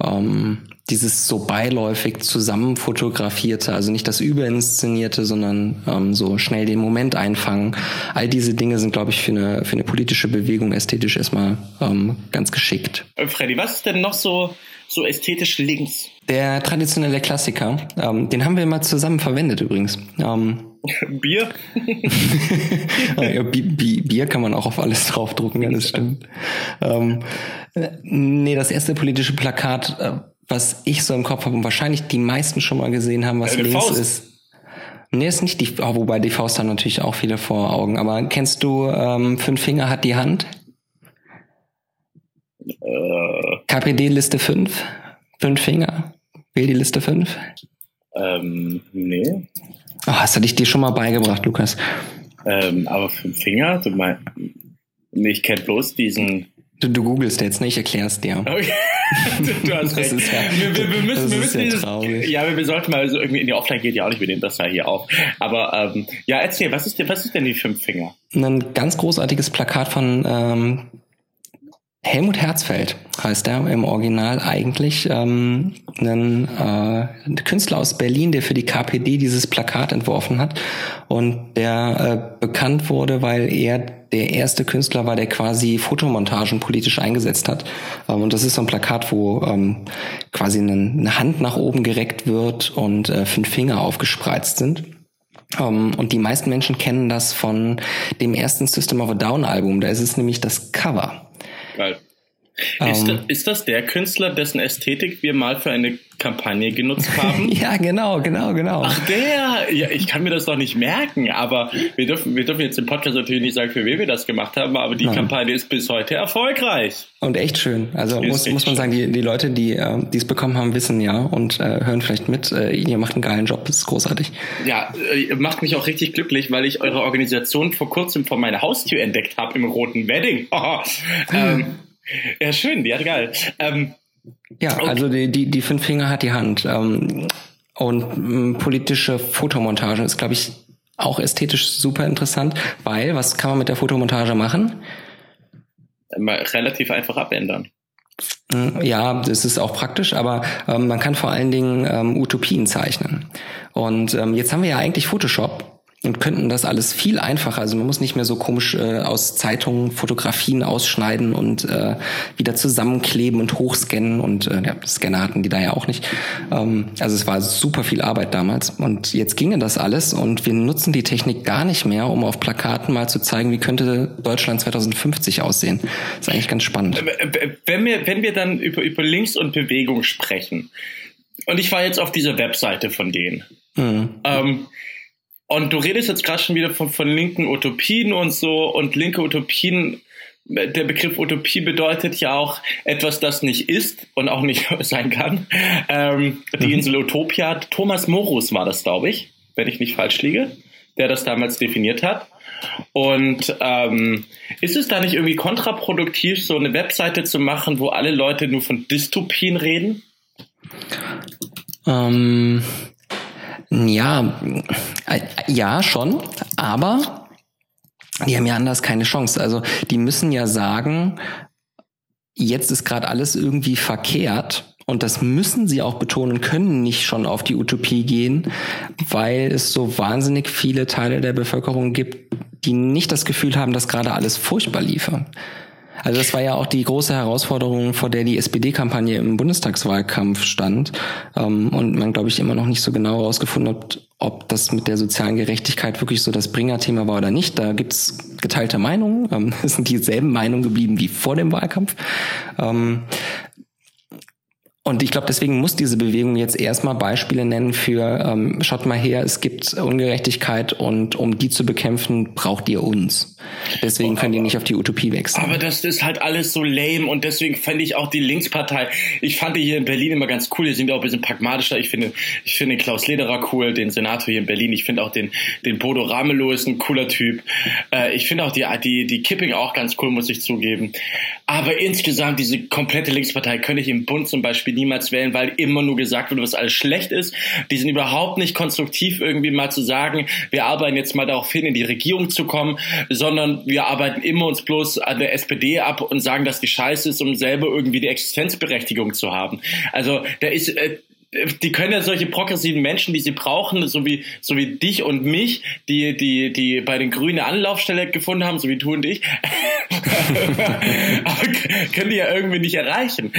ähm, dieses so beiläufig zusammen fotografierte, also nicht das überinszenierte, sondern ähm, so schnell den Moment einfangen. All diese Dinge sind, glaube ich, für eine, für eine politische Bewegung ästhetisch erstmal ähm, ganz geschickt. Äh, Freddy, was ist denn noch so, so ästhetisch links? Der traditionelle Klassiker, ähm, den haben wir mal zusammen verwendet übrigens. Ähm, [LAUGHS] Bier? [LAUGHS] ja, Bier kann man auch auf alles draufdrucken, ja, das stimmt. Ähm, äh, nee, das erste politische Plakat, äh, was ich so im Kopf habe und wahrscheinlich die meisten schon mal gesehen haben, was Eine links Faust. ist. Nee, ist nicht die, oh, wobei die Faust haben natürlich auch viele vor Augen. Aber kennst du ähm, Fünf Finger hat die Hand? Äh. KPD Liste 5? Fünf Finger? Wähl die Liste 5? Ähm, nee. Oh, hast du dich dir schon mal beigebracht, Lukas? Ähm, aber fünf Finger? Du meinst, ich kenne bloß diesen Du, du googelst jetzt, ne? Ich erklär's dir. Okay. [LAUGHS] du, du hast recht. Ja, wir, wir, wir, müssen, wir müssen ja, dieses, ja, wir sollten mal so irgendwie in die Offline geht ja auch nicht, wir nehmen das ja hier auf. Aber ähm, ja, erzähl, was ist, denn, was ist denn die fünf Finger? Ein ganz großartiges Plakat von ähm, Helmut Herzfeld heißt er im Original eigentlich. Ähm, ein äh, Künstler aus Berlin, der für die KPD dieses Plakat entworfen hat und der äh, bekannt wurde, weil er der erste Künstler war, der quasi Fotomontagen politisch eingesetzt hat. Ähm, und das ist so ein Plakat, wo ähm, quasi eine, eine Hand nach oben gereckt wird und äh, fünf Finger aufgespreizt sind. Um, und die meisten Menschen kennen das von dem ersten System of a Down Album. Da ist es nämlich das Cover. Geil. Ist, um, ähm. ist, das der Künstler, dessen Ästhetik wir mal für eine Kampagne genutzt haben? [LAUGHS] ja, genau, genau, genau. Ach, der! Ja, ich kann mir das doch nicht merken, aber wir dürfen, wir dürfen jetzt im Podcast natürlich nicht sagen, für wen wir das gemacht haben, aber die Nein. Kampagne ist bis heute erfolgreich. Und echt schön. Also muss, muss man sagen, die, die Leute, die äh, es bekommen haben, wissen ja und äh, hören vielleicht mit. Äh, ihr macht einen geilen Job, das ist großartig. Ja, äh, macht mich auch richtig glücklich, weil ich eure Organisation vor kurzem vor meiner Haustür entdeckt habe im roten Wedding. [LAUGHS] ähm, ja, schön, ja, geil. Ähm, ja, okay. also die, die, die fünf Finger hat die Hand. Ähm, und ähm, politische Fotomontage ist, glaube ich, auch ästhetisch super interessant, weil was kann man mit der Fotomontage machen? Relativ einfach abändern. Hm, ja, das ist auch praktisch, aber ähm, man kann vor allen Dingen ähm, Utopien zeichnen. Und ähm, jetzt haben wir ja eigentlich Photoshop und könnten das alles viel einfacher. Also man muss nicht mehr so komisch äh, aus Zeitungen Fotografien ausschneiden und äh, wieder zusammenkleben und hochscannen und äh, ja, Scanner hatten die da ja auch nicht. Ähm, also es war super viel Arbeit damals und jetzt ginge das alles und wir nutzen die Technik gar nicht mehr, um auf Plakaten mal zu zeigen, wie könnte Deutschland 2050 aussehen. Das ist eigentlich ganz spannend. Wenn wir, wenn wir dann über, über Links und Bewegung sprechen und ich war jetzt auf dieser Webseite von denen. Mhm. Ähm, und du redest jetzt gerade schon wieder von, von linken Utopien und so und linke Utopien. Der Begriff Utopie bedeutet ja auch etwas, das nicht ist und auch nicht [LAUGHS] sein kann. Ähm, die mhm. Insel Utopia. Thomas Morus war das, glaube ich, wenn ich nicht falsch liege, der das damals definiert hat. Und ähm, ist es da nicht irgendwie kontraproduktiv, so eine Webseite zu machen, wo alle Leute nur von Dystopien reden? Ähm, ja, äh, ja, schon, aber die haben ja anders keine Chance. Also die müssen ja sagen, jetzt ist gerade alles irgendwie verkehrt und das müssen sie auch betonen, können nicht schon auf die Utopie gehen, weil es so wahnsinnig viele Teile der Bevölkerung gibt, die nicht das Gefühl haben, dass gerade alles furchtbar liefe. Also das war ja auch die große Herausforderung, vor der die SPD-Kampagne im Bundestagswahlkampf stand ähm, und man, glaube ich, immer noch nicht so genau herausgefunden hat, ob das mit der sozialen Gerechtigkeit wirklich so das Bringerthema war oder nicht. Da gibt's geteilte Meinungen. Ähm, [LAUGHS] es sind dieselben Meinungen geblieben wie vor dem Wahlkampf. Ähm, und ich glaube, deswegen muss diese Bewegung jetzt erstmal Beispiele nennen für, ähm, schaut mal her, es gibt Ungerechtigkeit und um die zu bekämpfen, braucht ihr uns. Deswegen können die nicht auf die Utopie wechseln. Aber das ist halt alles so lame und deswegen fand ich auch die Linkspartei, ich fand die hier in Berlin immer ganz cool, die sind auch ein bisschen pragmatischer. Ich finde, ich finde Klaus Lederer cool, den Senator hier in Berlin. Ich finde auch den, den Bodo Ramelow ist ein cooler Typ. Äh, ich finde auch die, die, die Kipping auch ganz cool, muss ich zugeben. Aber insgesamt, diese komplette Linkspartei könnte ich im Bund zum Beispiel Beispiel niemals wählen, weil immer nur gesagt wird, was alles schlecht ist. Die sind überhaupt nicht konstruktiv irgendwie mal zu sagen, wir arbeiten jetzt mal darauf hin, in die Regierung zu kommen, sondern sondern wir arbeiten immer uns bloß an der SPD ab und sagen, dass die scheiße ist, um selber irgendwie die Existenzberechtigung zu haben. Also da ist äh, die können ja solche progressiven Menschen, die sie brauchen, so wie, so wie dich und mich, die, die, die bei den Grünen Anlaufstelle gefunden haben, so wie du und ich, [LAUGHS] aber können die ja irgendwie nicht erreichen.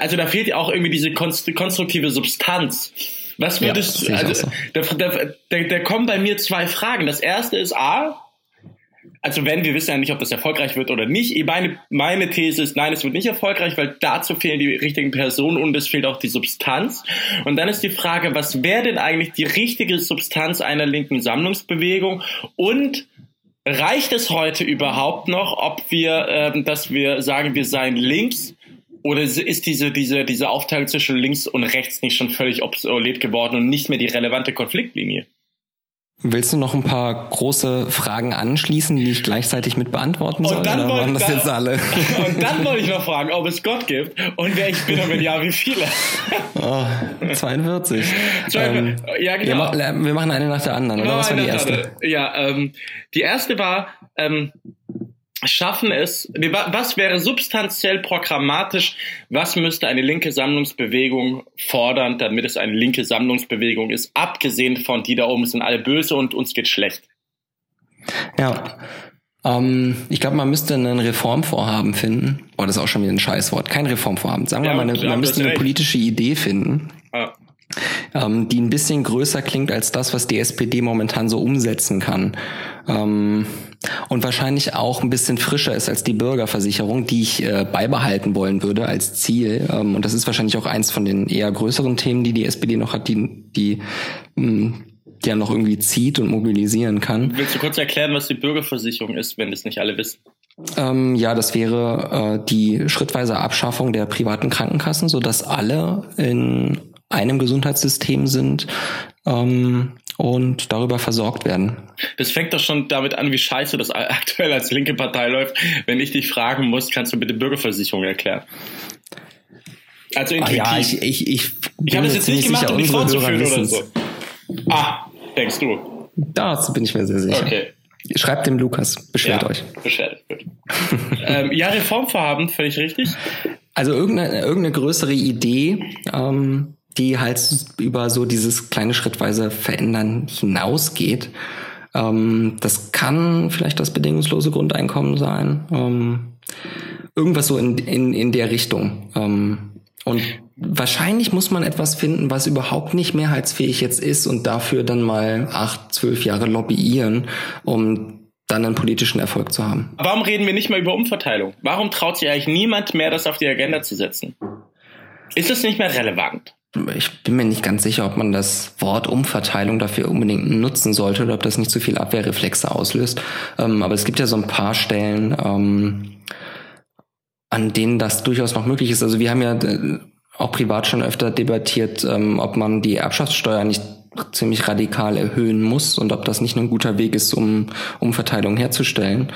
Also da fehlt ja auch irgendwie diese konstruktive Substanz. Was würdest ja, also, so. da, da, da, da kommen bei mir zwei Fragen. Das erste ist A, also wenn, wir wissen ja nicht, ob das erfolgreich wird oder nicht. Meine, meine These ist, nein, es wird nicht erfolgreich, weil dazu fehlen die richtigen Personen und es fehlt auch die Substanz. Und dann ist die Frage, was wäre denn eigentlich die richtige Substanz einer linken Sammlungsbewegung und reicht es heute überhaupt noch, ob wir, äh, dass wir sagen, wir seien links oder ist diese, diese, diese Aufteilung zwischen links und rechts nicht schon völlig obsolet geworden und nicht mehr die relevante Konfliktlinie? Willst du noch ein paar große Fragen anschließen, die ich gleichzeitig mit beantworten soll? Und dann, oder waren das dann, jetzt alle? [LAUGHS] Und dann wollte ich noch fragen, ob es Gott gibt und wer ich bin und wenn ja, wie viele? Oh, 42. ähm, ja, genau. Wir, machen eine nach der anderen, oder? Was war die erste? Ja, ähm, die erste war, ähm, schaffen es, was wäre substanziell programmatisch, was müsste eine linke Sammlungsbewegung fordern, damit es eine linke Sammlungsbewegung ist, abgesehen von die da oben sind alle böse und uns geht schlecht. Ja, ähm, ich glaube, man müsste ein Reformvorhaben finden. Oh, das ist auch schon wieder ein Scheißwort. Kein Reformvorhaben. Sagen wir ja, mal, eine, man müsste eine politische Idee finden. Ah. Ähm, die ein bisschen größer klingt als das, was die SPD momentan so umsetzen kann. Ähm, und wahrscheinlich auch ein bisschen frischer ist als die Bürgerversicherung, die ich äh, beibehalten wollen würde als Ziel. Ähm, und das ist wahrscheinlich auch eins von den eher größeren Themen, die die SPD noch hat, die, die mh, die ja noch irgendwie zieht und mobilisieren kann. Willst du kurz erklären, was die Bürgerversicherung ist, wenn das nicht alle wissen? Ähm, ja, das wäre äh, die schrittweise Abschaffung der privaten Krankenkassen, so dass alle in einem Gesundheitssystem sind ähm, und darüber versorgt werden. Das fängt doch schon damit an, wie scheiße das [LAUGHS] aktuell als linke Partei läuft. Wenn ich dich fragen muss, kannst du bitte Bürgerversicherung erklären? Also intuitiv. Ah, ja, ich, ich, ich, ich habe das jetzt nicht gemacht, um dich vorzuführen oder so. Ah, denkst du? Das bin ich mir sehr sicher. Okay. Schreibt dem Lukas, beschwert ja, euch. Beschwert, gut. [LAUGHS] ähm, ja, Reformvorhaben, völlig richtig. Also irgendeine, irgendeine größere Idee, ähm, die halt über so dieses kleine schrittweise Verändern hinausgeht. Ähm, das kann vielleicht das bedingungslose Grundeinkommen sein. Ähm, irgendwas so in, in, in der Richtung. Ähm, und wahrscheinlich muss man etwas finden, was überhaupt nicht mehrheitsfähig jetzt ist und dafür dann mal acht, zwölf Jahre lobbyieren, um dann einen politischen Erfolg zu haben. Warum reden wir nicht mal über Umverteilung? Warum traut sich eigentlich niemand mehr, das auf die Agenda zu setzen? Ist es nicht mehr relevant? Ich bin mir nicht ganz sicher, ob man das Wort Umverteilung dafür unbedingt nutzen sollte oder ob das nicht zu viel Abwehrreflexe auslöst. Ähm, aber es gibt ja so ein paar Stellen, ähm, an denen das durchaus noch möglich ist. Also wir haben ja äh, auch privat schon öfter debattiert, ähm, ob man die Erbschaftssteuer nicht ziemlich radikal erhöhen muss und ob das nicht ein guter Weg ist, um Umverteilung herzustellen.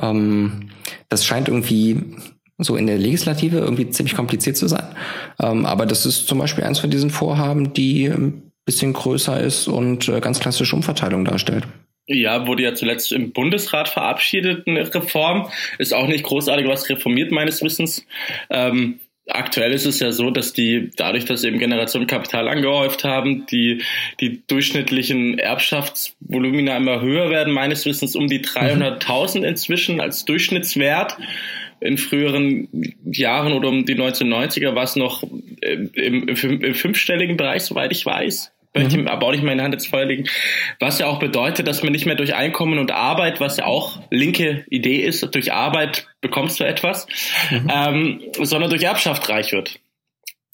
Ähm, das scheint irgendwie so in der Legislative irgendwie ziemlich kompliziert zu sein. Ähm, aber das ist zum Beispiel eins von diesen Vorhaben, die ein bisschen größer ist und äh, ganz klassische Umverteilung darstellt. Ja, wurde ja zuletzt im Bundesrat verabschiedet, eine Reform. Ist auch nicht großartig was reformiert, meines Wissens. Ähm, aktuell ist es ja so, dass die, dadurch, dass eben Generationen Kapital angehäuft haben, die, die durchschnittlichen Erbschaftsvolumina immer höher werden, meines Wissens um die 300.000 inzwischen als Durchschnittswert in früheren Jahren oder um die 1990er war es noch äh, im, im, im fünfstelligen Bereich, soweit ich weiß. Möchte mhm. aber auch nicht meine Hand ins Feuer legen. Was ja auch bedeutet, dass man nicht mehr durch Einkommen und Arbeit, was ja auch linke Idee ist, durch Arbeit bekommst du etwas, mhm. ähm, sondern durch Erbschaft reich wird.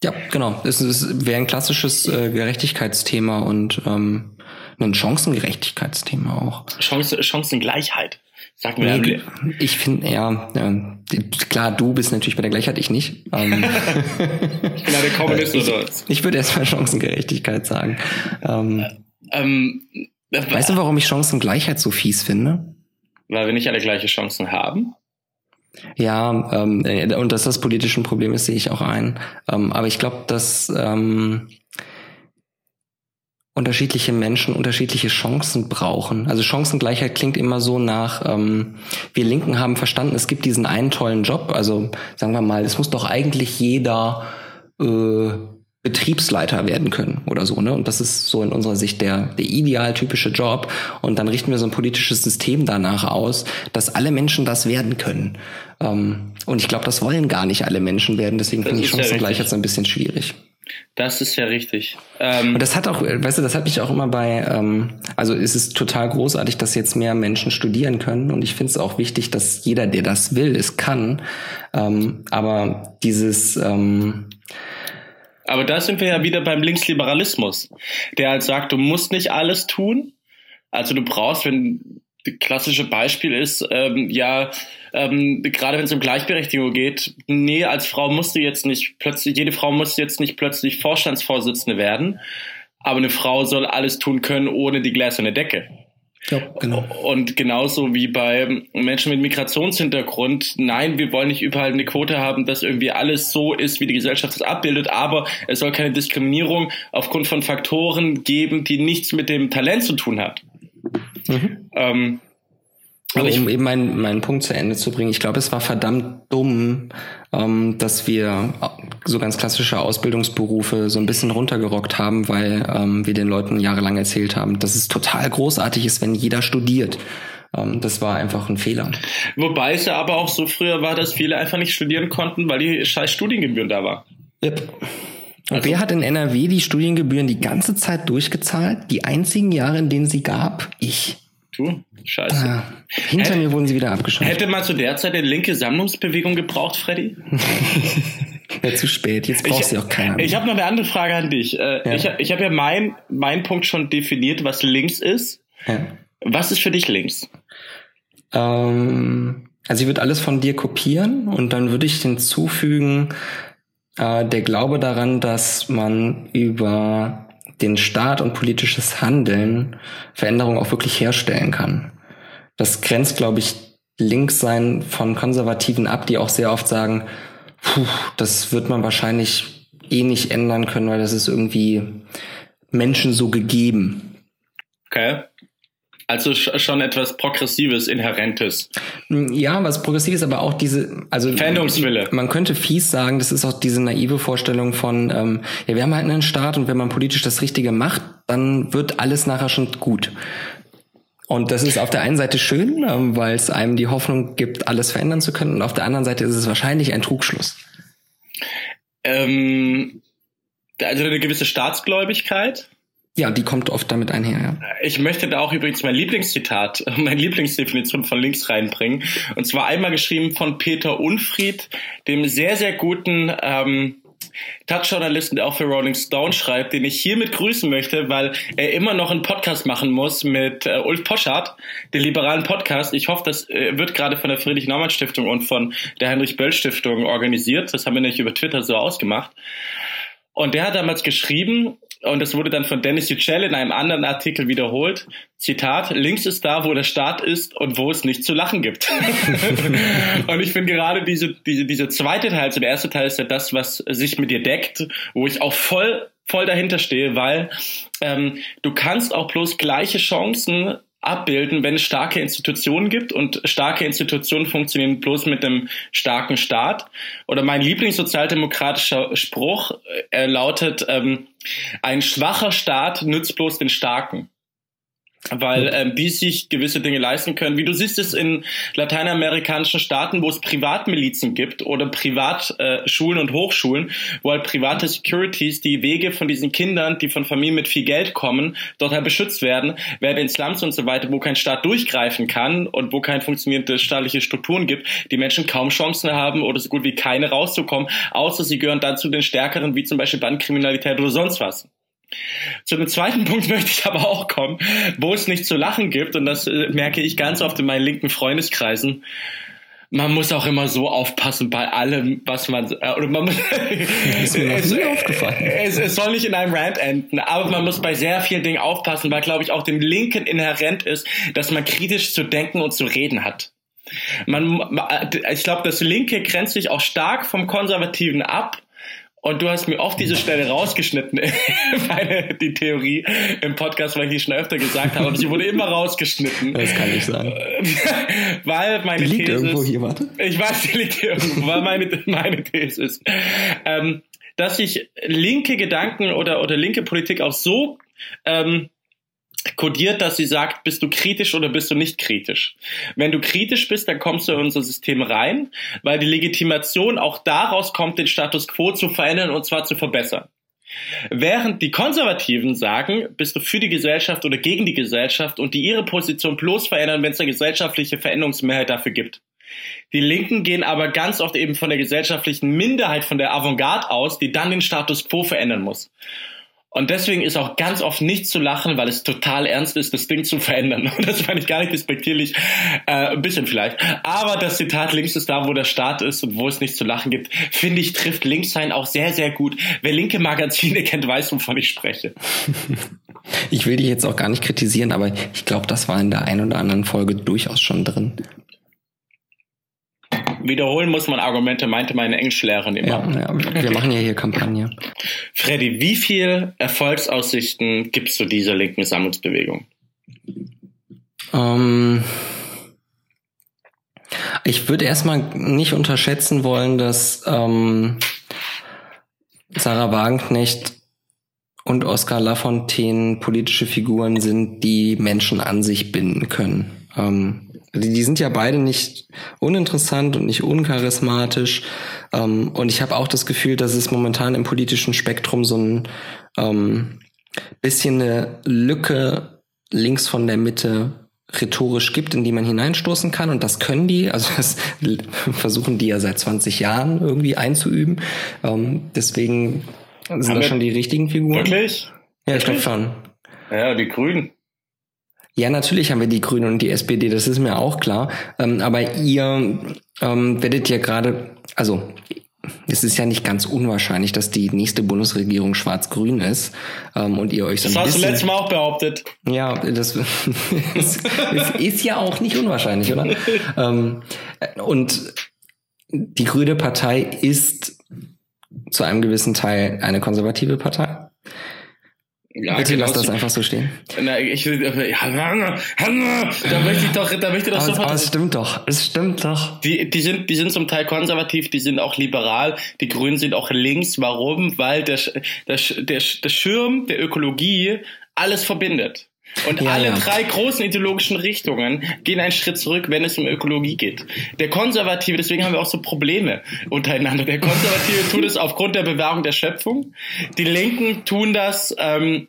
Ja, genau. Es wäre ein klassisches äh, Gerechtigkeitsthema und ähm, ein Chancengerechtigkeitsthema auch. Chance, Chancengleichheit. Sag mir nee, Ich finde, ja, ja, klar, du bist natürlich bei der Gleichheit, ich nicht. Ähm, ich bin ja der Kommunist ich, oder was? Ich würde erstmal Chancengerechtigkeit sagen. Ähm, ähm, weißt du, warum ich Chancengleichheit so fies finde? Weil wir nicht alle gleiche Chancen haben. Ja, ähm, äh, und dass das politisch ein Problem ist, sehe ich auch ein. Ähm, aber ich glaube, dass ähm, unterschiedliche Menschen unterschiedliche Chancen brauchen. Also Chancengleichheit klingt immer so nach, ähm, wir Linken haben verstanden, es gibt diesen einen tollen Job. Also sagen wir mal, es muss doch eigentlich jeder äh, Betriebsleiter werden können oder so, ne? Und das ist so in unserer Sicht der, der idealtypische Job. Und dann richten wir so ein politisches System danach aus, dass alle Menschen das werden können. Ähm, und ich glaube, das wollen gar nicht alle Menschen werden. Deswegen finde ich Chancengleichheit so ein bisschen schwierig. Das ist ja richtig. Ähm und das hat auch, weißt du, das hat mich auch immer bei, ähm, also es ist total großartig, dass jetzt mehr Menschen studieren können und ich finde es auch wichtig, dass jeder, der das will, es kann. Ähm, aber dieses, ähm, aber da sind wir ja wieder beim Linksliberalismus, der halt sagt, du musst nicht alles tun. Also du brauchst, wenn das klassische Beispiel ist, ähm, ja, ähm, gerade wenn es um Gleichberechtigung geht, nee, als Frau musst du jetzt nicht plötzlich, jede Frau muss jetzt nicht plötzlich Vorstandsvorsitzende werden, aber eine Frau soll alles tun können ohne die gläserne Decke. Ja, genau. Und genauso wie bei Menschen mit Migrationshintergrund, nein, wir wollen nicht überall eine Quote haben, dass irgendwie alles so ist, wie die Gesellschaft es abbildet, aber es soll keine Diskriminierung aufgrund von Faktoren geben, die nichts mit dem Talent zu tun hat. Mhm. Ähm, aber um eben meinen, meinen Punkt zu Ende zu bringen, ich glaube, es war verdammt dumm, ähm, dass wir so ganz klassische Ausbildungsberufe so ein bisschen runtergerockt haben, weil ähm, wir den Leuten jahrelang erzählt haben, dass es total großartig ist, wenn jeder studiert. Ähm, das war einfach ein Fehler. Wobei es ja aber auch so früher war, dass viele einfach nicht studieren konnten, weil die scheiß Studiengebühren da waren. Yep. Und also, wer hat in NRW die Studiengebühren die ganze Zeit durchgezahlt? Die einzigen Jahre, in denen sie gab? Ich. Du? Scheiße. Ah, hinter hätte, mir wurden sie wieder abgeschafft. Hätte man zu der Zeit eine linke Sammlungsbewegung gebraucht, Freddy? [LAUGHS] ja, zu spät. Jetzt brauchst du auch keiner. Ich habe noch eine andere Frage an dich. Äh, ja. Ich, ich habe ja meinen mein Punkt schon definiert, was links ist. Ja. Was ist für dich links? Ähm, also ich würde alles von dir kopieren und dann würde ich hinzufügen, äh, der Glaube daran, dass man über den Staat und politisches Handeln Veränderungen auch wirklich herstellen kann. Das grenzt, glaube ich, links sein von Konservativen ab, die auch sehr oft sagen, puh, das wird man wahrscheinlich eh nicht ändern können, weil das ist irgendwie Menschen so gegeben. Okay. Also schon etwas Progressives, Inhärentes. Hm, ja, was Progressives, aber auch diese, also Veränderungswille. Man könnte fies sagen, das ist auch diese naive Vorstellung von, ähm, ja, wir haben halt einen Staat und wenn man politisch das Richtige macht, dann wird alles nachher schon gut. Und das ist auf der einen Seite schön, ähm, weil es einem die Hoffnung gibt, alles verändern zu können, und auf der anderen Seite ist es wahrscheinlich ein Trugschluss. Ähm, also eine gewisse Staatsgläubigkeit. Ja, die kommt oft damit einher, ja. Ich möchte da auch übrigens mein Lieblingszitat, [LAUGHS] meine Lieblingsdefinition von links reinbringen. Und zwar einmal geschrieben von Peter Unfried, dem sehr, sehr guten ähm, Touch-Journalisten, der auch für Rolling Stone schreibt, den ich hiermit grüßen möchte, weil er immer noch einen Podcast machen muss mit äh, Ulf Poschardt, den liberalen Podcast. Ich hoffe, das äh, wird gerade von der Friedrich-Naumann-Stiftung und von der Heinrich-Böll-Stiftung organisiert. Das haben wir nämlich über Twitter so ausgemacht. Und der hat damals geschrieben, und das wurde dann von Dennis Yücel in einem anderen Artikel wiederholt, Zitat, links ist da, wo der Staat ist und wo es nicht zu lachen gibt. [LAUGHS] und ich finde gerade diese, diese, diese zweite Teil, also der erste Teil ist ja das, was sich mit dir deckt, wo ich auch voll voll dahinter stehe, weil ähm, du kannst auch bloß gleiche Chancen abbilden, wenn es starke Institutionen gibt und starke Institutionen funktionieren bloß mit einem starken Staat. Oder mein Lieblingssozialdemokratischer Spruch äh, lautet, ähm, ein schwacher Staat nützt bloß den Starken weil ähm, die sich gewisse Dinge leisten können. Wie du siehst es in lateinamerikanischen Staaten, wo es Privatmilizen gibt oder Privatschulen äh, und Hochschulen, wo halt private Securities die Wege von diesen Kindern, die von Familien mit viel Geld kommen, dort halt beschützt werden, während in Slums und so weiter, wo kein Staat durchgreifen kann und wo kein funktionierende staatliche Strukturen gibt, die Menschen kaum Chancen haben oder so gut wie keine rauszukommen, außer sie gehören dann zu den Stärkeren, wie zum Beispiel Bandkriminalität oder sonst was. Zu dem zweiten [LAUGHS] Punkt möchte ich aber auch kommen, wo es nicht zu lachen gibt, und das äh, merke ich ganz oft in meinen linken Freundeskreisen. Man muss auch immer so aufpassen bei allem, was man, äh, oder man muss, [LAUGHS] ist mir es, nie aufgefallen. Es, es, soll nicht in einem Rant enden, aber man muss bei sehr vielen Dingen aufpassen, weil, glaube ich, auch dem Linken inhärent ist, dass man kritisch zu denken und zu reden hat. Man, ich glaube, das Linke grenzt sich auch stark vom Konservativen ab, und du hast mir oft diese Stelle rausgeschnitten, [LAUGHS] meine, die Theorie im Podcast, weil ich die schon öfter gesagt habe, aber sie wurde immer rausgeschnitten. Das kann ich sagen. [LAUGHS] weil meine die liegt These irgendwo hier, warte. Ich weiß, die liegt hier irgendwo, weil meine, meine These ist, ähm, dass sich linke Gedanken oder, oder linke Politik auch so ähm, kodiert, dass sie sagt, bist du kritisch oder bist du nicht kritisch. Wenn du kritisch bist, dann kommst du in unser System rein, weil die Legitimation auch daraus kommt, den Status quo zu verändern und zwar zu verbessern. Während die Konservativen sagen, bist du für die Gesellschaft oder gegen die Gesellschaft und die ihre Position bloß verändern, wenn es eine gesellschaftliche Veränderungsmehrheit dafür gibt. Die Linken gehen aber ganz oft eben von der gesellschaftlichen Minderheit, von der Avantgarde aus, die dann den Status quo verändern muss. Und deswegen ist auch ganz oft nicht zu lachen, weil es total ernst ist, das Ding zu verändern. Und [LAUGHS] das meine ich gar nicht despektierlich, äh, ein bisschen vielleicht. Aber das Zitat links ist da, wo der Staat ist und wo es nicht zu lachen gibt, finde ich, trifft Linkssein auch sehr, sehr gut. Wer linke Magazine [LAUGHS] kennt, weiß, wovon ich spreche. Ich will dich jetzt auch gar nicht kritisieren, aber ich glaube, das war in der einen oder anderen Folge durchaus schon drin. Wiederholen muss man Argumente, meinte meine Englischlehrerin immer. Ja, ja, wir machen ja hier Kampagne. Freddy, wie viel Erfolgsaussichten gibst du dieser linken Sammlungsbewegung? Ähm, ich würde erstmal nicht unterschätzen wollen, dass ähm, Sarah Wagenknecht und Oskar Lafontaine politische Figuren sind, die Menschen an sich binden können. Ähm, die, die sind ja beide nicht uninteressant und nicht uncharismatisch. Ähm, und ich habe auch das Gefühl, dass es momentan im politischen Spektrum so ein ähm, bisschen eine Lücke links von der Mitte rhetorisch gibt, in die man hineinstoßen kann. Und das können die. Also das [LAUGHS] versuchen die ja seit 20 Jahren irgendwie einzuüben. Ähm, deswegen sind das schon die richtigen Figuren. Wirklich? Ja, ich glaube schon. Ja, die Grünen. Ja, natürlich haben wir die Grünen und die SPD, das ist mir auch klar. Ähm, aber ihr ähm, werdet ja gerade, also es ist ja nicht ganz unwahrscheinlich, dass die nächste Bundesregierung schwarz-grün ist ähm, und ihr euch so Das ein hast du bisschen... letztes Mal auch behauptet. Ja, das, [LAUGHS] das, das ist ja auch nicht unwahrscheinlich, oder? ähm, und die Grüne Partei ist zu einem gewissen Teil eine konservative Partei. Ja, Bitte lass das einfach so stehen. Na, ich, ja, da möchte ich doch, da möchte ich doch Aber, aber sofort. es stimmt doch, es stimmt doch. Die, die, sind, die sind zum Teil konservativ, die sind auch liberal, die Grünen sind auch links. Warum? Weil der, der, der, der Schirm der Ökologie alles verbindet. Und Ja, alle ja. drei großen ideologischen Richtungen gehen einen Schritt zurück, wenn es um Ökologie geht. Der Konservative, deswegen haben wir auch so Probleme untereinander. Der Konservative tut es aufgrund der Bewahrung der Schöpfung. Die Linken tun das, ähm,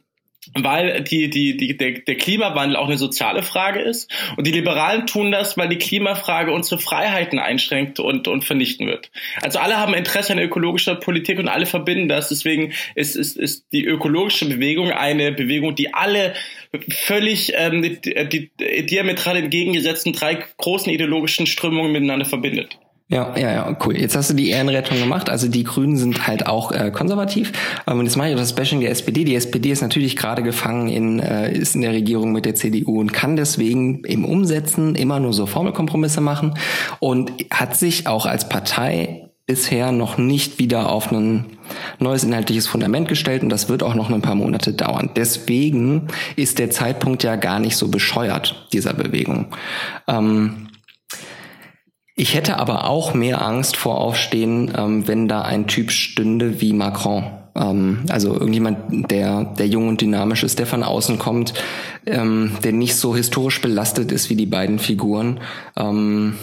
weil die, die, die, der, der Klimawandel auch eine soziale Frage ist. Und die Liberalen tun das, weil die Klimafrage unsere Freiheiten einschränkt und, und vernichten wird. Also alle haben Interesse an ökologischer Politik und alle verbinden das. Deswegen ist, ist, ist die ökologische Bewegung eine Bewegung, die alle völlig ähm, die, die, diametral entgegengesetzten drei großen ideologischen Strömungen miteinander verbindet. Ja, ja, ja, cool. Jetzt hast du die Ehrenrettung gemacht. Also die Grünen sind halt auch äh, konservativ. Ähm, und jetzt mache ich das Bashing der SPD. Die SPD ist natürlich gerade gefangen in, äh, ist in der Regierung mit der CDU und kann deswegen im Umsetzen immer nur so Formelkompromisse machen und hat sich auch als Partei bisher noch nicht wieder auf ein neues inhaltliches Fundament gestellt und das wird auch noch ein paar Monate dauern. Deswegen ist der Zeitpunkt ja gar nicht so bescheuert dieser Bewegung. Ähm, ich hätte aber auch mehr Angst vor Aufstehen, ähm, wenn da ein Typ stünde wie Macron. Ähm, also irgendjemand, der, der jung und dynamisch ist, der von außen kommt, ähm, der nicht so historisch belastet ist wie die beiden Figuren. Ähm,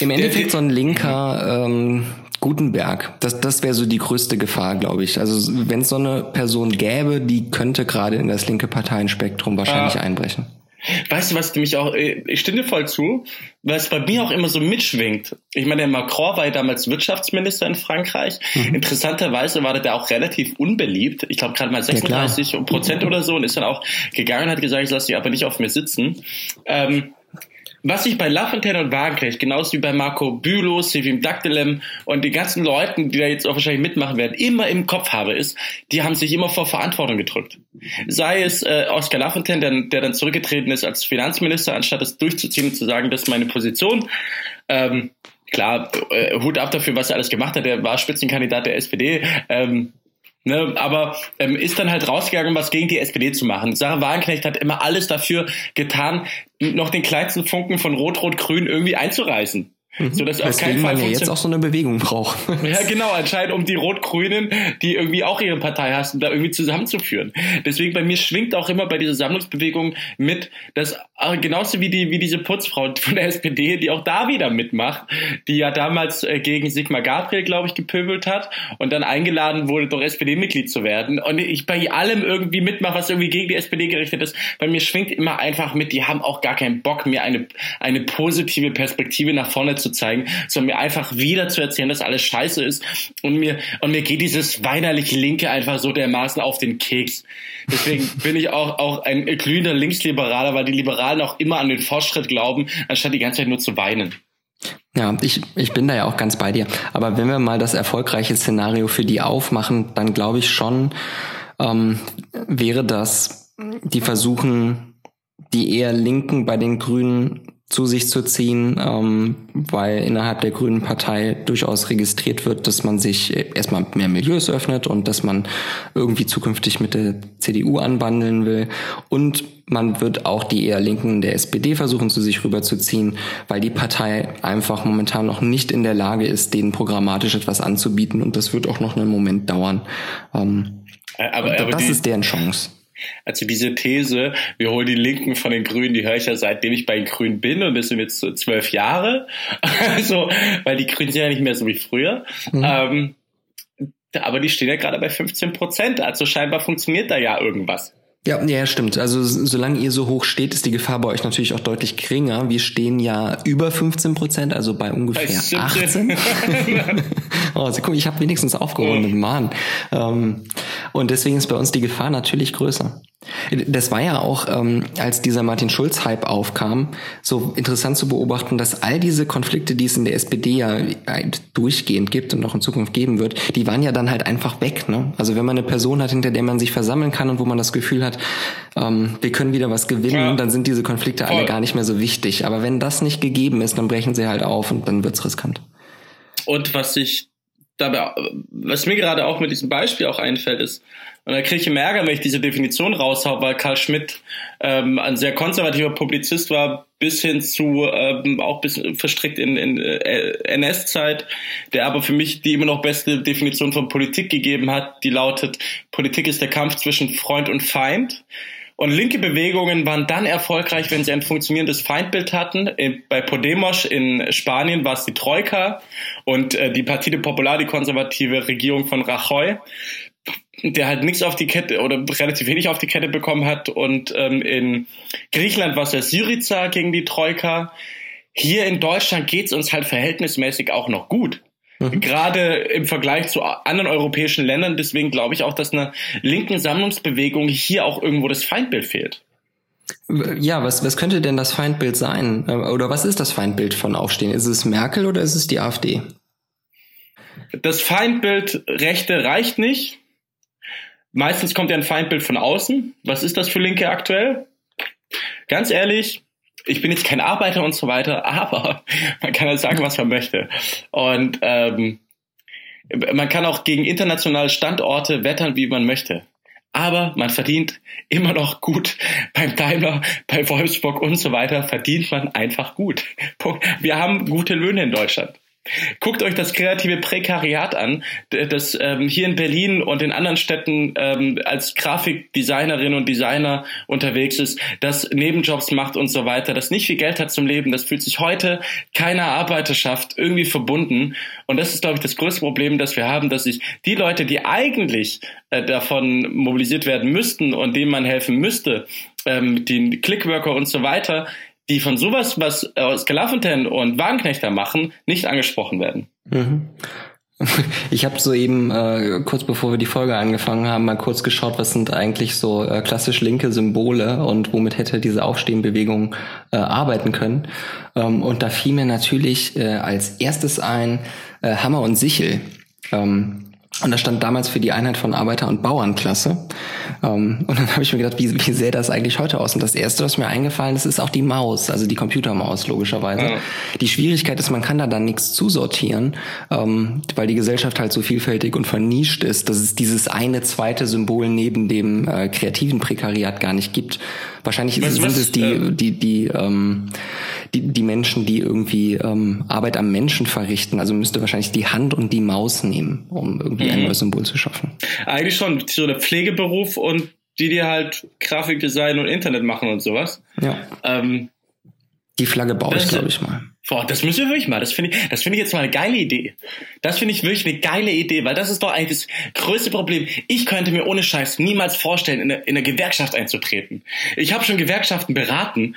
Im Endeffekt so ein linker ähm, Gutenberg. Das, das wäre so die größte Gefahr, glaube ich. Also wenn es so eine Person gäbe, die könnte gerade in das linke Parteienspektrum wahrscheinlich Ah. einbrechen. Weißt du, was mich auch, äh, ich stimme dir voll zu, weil es bei mir auch immer so mitschwingt. Ich meine, der Macron war ja damals Wirtschaftsminister in Frankreich. Interessanterweise war der auch relativ unbeliebt. Ich glaube gerade mal klar. 36 Prozent oder so und ist dann auch gegangen und hat gesagt, ich lasse die aber nicht auf mir sitzen. Ähm, was ich bei Lafontaine und Wagenknecht, genauso wie bei Marco Bülow, Sevim Dagdelem und den ganzen Leuten, die da jetzt auch wahrscheinlich mitmachen werden, immer im Kopf habe, ist, die haben sich immer vor Verantwortung gedrückt. Sei es äh, Oskar Lafontaine, der, der dann zurückgetreten ist als Finanzminister, anstatt es durchzuziehen und zu sagen, das ist meine Position. Ähm, klar, äh, Hut ab dafür, was er alles gemacht hat. Er war Spitzenkandidat der SPD. Ähm, Ne, aber ähm, ist dann halt rausgegangen, um was gegen die SPD zu machen. Sarah Wagenknecht hat immer alles dafür getan, noch den kleinsten Funken von Rot-Rot-Grün irgendwie einzureißen. Mhm. So, dass auf Weswegen man ja jetzt auch so eine Bewegung braucht. [LAUGHS] ja, genau, anscheinend um die Rot-Grünen, die irgendwie auch ihre Partei hassen, da irgendwie zusammenzuführen. Deswegen bei mir schwingt auch immer bei dieser Sammlungsbewegung mit, dass äh, genauso wie die wie diese Putzfrau von der SPD, die auch da wieder mitmacht, die ja damals äh, gegen Sigmar Gabriel, glaube ich, gepöbelt hat und dann eingeladen wurde, doch SPD-Mitglied zu werden. Und ich bei allem irgendwie mitmache, was irgendwie gegen die SPD gerichtet ist. Bei mir schwingt immer einfach mit, die haben auch gar keinen Bock, mir eine, eine positive Perspektive nach vorne zu zeigen, sondern mir einfach wieder zu erzählen, dass alles scheiße ist. Und mir, und mir geht dieses weinerlich Linke einfach so dermaßen auf den Keks. Deswegen [LAUGHS] bin ich auch, auch ein glühender Linksliberaler, weil die Liberalen auch immer an den Fortschritt glauben, anstatt die ganze Zeit nur zu weinen. Ja, ich, ich bin da ja auch ganz bei dir. Aber wenn wir mal das erfolgreiche Szenario für die aufmachen, dann glaube ich schon, ähm, wäre das, die versuchen, die eher Linken bei den Grünen zu sich zu ziehen, ähm, weil innerhalb der Grünen Partei durchaus registriert wird, dass man sich erstmal mehr Milieus öffnet und dass man irgendwie zukünftig mit der CDU anbandeln will. Und man wird auch die eher Linken der SPD versuchen, zu sich rüberzuziehen, weil die Partei einfach momentan noch nicht in der Lage ist, denen programmatisch etwas anzubieten. Und das wird auch noch einen Moment dauern. Ähm, aber, aber das die, ist deren Chance. Also diese These, wir holen die Linken von den Grünen, die höre ich ja seitdem ich bei den Grünen bin und das sind jetzt zwölf Jahre. [LAUGHS] Also, weil die Grünen sind ja nicht mehr so wie früher. Mhm. Ähm, aber die stehen ja gerade bei 15 Prozent. Also scheinbar funktioniert da ja irgendwas. Ja, ja, stimmt. Also solange ihr so hoch steht, ist die Gefahr bei euch natürlich auch deutlich geringer. Wir stehen ja über 15 Prozent, also bei ungefähr 18. [LAUGHS] oh, also, guck, ich habe wenigstens aufgerundet, oh. Mann. Ähm, und deswegen ist bei uns die Gefahr natürlich größer. Das war ja auch, ähm, als dieser Martin Schulz-Hype aufkam, so interessant zu beobachten, dass all diese Konflikte, die es in der SPD ja durchgehend gibt und noch in Zukunft geben wird, die waren ja dann halt einfach weg. Ne? Also wenn man eine Person hat, hinter der man sich versammeln kann und wo man das Gefühl hat, ähm, wir können wieder was gewinnen, ja. dann sind diese Konflikte Voll. alle gar nicht mehr so wichtig. Aber wenn das nicht gegeben ist, dann brechen sie halt auf und dann wird's riskant. Und was ich dabei, was mir gerade auch mit diesem Beispiel auch einfällt, ist, und da kriege ich immer Ärger, wenn ich diese Definition raushau, weil Karl Schmidt ähm, ein sehr konservativer Publizist war, bis hin zu ähm, auch bis verstrickt in, in äh, NS-Zeit, der aber für mich die immer noch beste Definition von Politik gegeben hat, die lautet, Politik ist der Kampf zwischen Freund und Feind. Und linke Bewegungen waren dann erfolgreich, wenn sie ein funktionierendes Feindbild hatten. Bei Podemos in Spanien war es die Troika und äh, die Partide Popular, die konservative Regierung von Rajoy der halt nichts auf die Kette oder relativ wenig auf die Kette bekommen hat. Und ähm, in Griechenland war es der Syriza gegen die Troika. Hier in Deutschland geht's uns halt verhältnismäßig auch noch gut. Mhm. Gerade im Vergleich zu anderen europäischen Ländern. Deswegen glaube ich auch, dass einer linken Sammlungsbewegung hier auch irgendwo das Feindbild fehlt. Ja, was, was könnte denn das Feindbild sein? Oder was ist das Feindbild von Aufstehen? Ist es Merkel oder ist es die AfD? Das Feindbild Rechte reicht nicht. Meistens kommt ja ein Feindbild von außen. Was ist das für Linke aktuell? Ganz ehrlich, ich bin jetzt kein Arbeiter und so weiter, aber man kann halt sagen, was man möchte. Und ähm, man kann auch gegen internationale Standorte wettern, wie man möchte. Aber man verdient immer noch gut. Beim Daimler, bei Wolfsburg und so weiter verdient man einfach gut. Wir haben gute Löhne in Deutschland. Guckt euch das kreative Prekariat an, das ähm, hier in Berlin und in anderen Städten ähm, als Grafikdesignerin und Designer unterwegs ist, das Nebenjobs macht und so weiter, das nicht viel Geld hat zum Leben, das fühlt sich heute keiner Arbeiterschaft irgendwie verbunden. Und das ist, glaube ich, das größte Problem, das wir haben, dass sich die Leute, die eigentlich äh, davon mobilisiert werden müssten und denen man helfen müsste, ähm, die Clickworker und so weiter, die von sowas, was äh, Skalafontaine und Wagenknechter machen, nicht angesprochen werden. Mhm. [LAUGHS] Ich habe soeben, äh, kurz bevor wir die Folge angefangen haben, mal kurz geschaut, was sind eigentlich so äh, klassisch linke Symbole und womit hätte diese Aufstehenbewegung äh, arbeiten können. Ähm, und da fiel mir natürlich äh, als erstes ein äh, Hammer und Sichel. Ähm, Und das stand damals für die Einheit von Arbeiter- und Bauernklasse. Ähm, und dann [LAUGHS] habe ich mir gedacht, wie, wie sähe das eigentlich heute aus? Und das Erste, was mir eingefallen ist, ist auch die Maus, also die Computermaus logischerweise. Ja. Die Schwierigkeit ist, man kann da dann nichts zusortieren, ähm, weil die Gesellschaft halt so vielfältig und vernischt ist, dass es dieses eine zweite Symbol neben dem äh, kreativen Prekariat gar nicht gibt. Wahrscheinlich was, sind was, es die, äh, die, die, ähm, die, die Menschen, die irgendwie ähm, Arbeit am Menschen verrichten. Also müsste wahrscheinlich die Hand und die Maus nehmen, um irgendwie mhm. ein neues Symbol zu schaffen. Eigentlich schon so der Pflegeberuf und die dir halt Grafikdesign und Internet machen und sowas. Ja. Ähm, die Flagge baue ich, glaube ich, mal. Boah, das müssen wir wirklich mal. Das finde ich, das finde ich jetzt mal eine geile Idee. Das finde ich wirklich eine geile Idee, weil das ist doch eigentlich das größte Problem. Ich könnte mir ohne Scheiß niemals vorstellen, in eine, in eine Gewerkschaft einzutreten. Ich habe schon Gewerkschaften beraten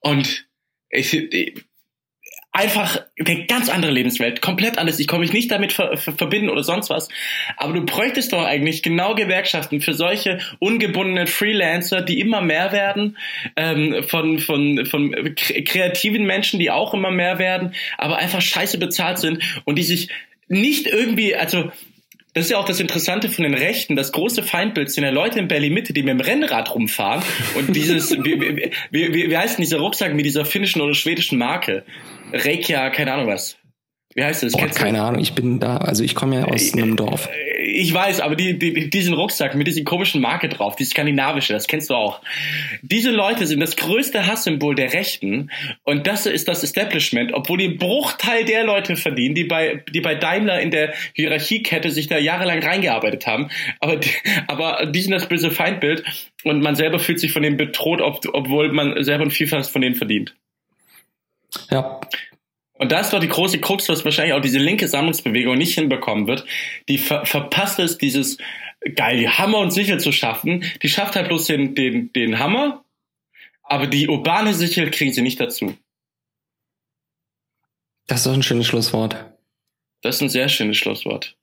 und ich, einfach eine ganz andere Lebenswelt, komplett alles. Ich komme mich nicht damit ver ver verbinden oder sonst was. Aber du bräuchtest doch eigentlich genau Gewerkschaften für solche ungebundenen Freelancer, die immer mehr werden, ähm, von, von, von kreativen Menschen, die auch immer mehr werden, aber einfach scheiße bezahlt sind und die sich nicht irgendwie, also das ist ja auch das Interessante von den Rechten. Das große Feindbild sind ja Leute in Berlin-Mitte, die mit dem Rennrad rumfahren und dieses, [LAUGHS] wie, wie, wie, wie heißt denn dieser Rucksack mit dieser finnischen oder schwedischen Marke? Rekia, keine Ahnung was. Wie heißt das? Boah, keine Ahnung, ich bin da, also ich komme ja aus äh, einem Dorf. Ich weiß, aber die, die, diesen Rucksack mit diesem komischen Marke drauf, die skandinavische, das kennst du auch. Diese Leute sind das größte Hasssymbol der Rechten und das ist das Establishment, obwohl die Bruchteil der Leute verdienen, die bei, die bei Daimler in der Hierarchiekette sich da jahrelang reingearbeitet haben. Aber die, aber die sind das böse Feindbild und man selber fühlt sich von denen bedroht, ob, obwohl man selber ein Vielfaches von denen verdient. Ja, und da ist doch die große Krux, was wahrscheinlich auch diese linke Sammlungsbewegung nicht hinbekommen wird. Die ver verpasst es, dieses geil, die Hammer und Sichel zu schaffen. Die schafft halt bloß den, den, den Hammer, aber die urbane Sichel kriegen sie nicht dazu. Das ist doch ein schönes Schlusswort. Das ist ein sehr schönes Schlusswort.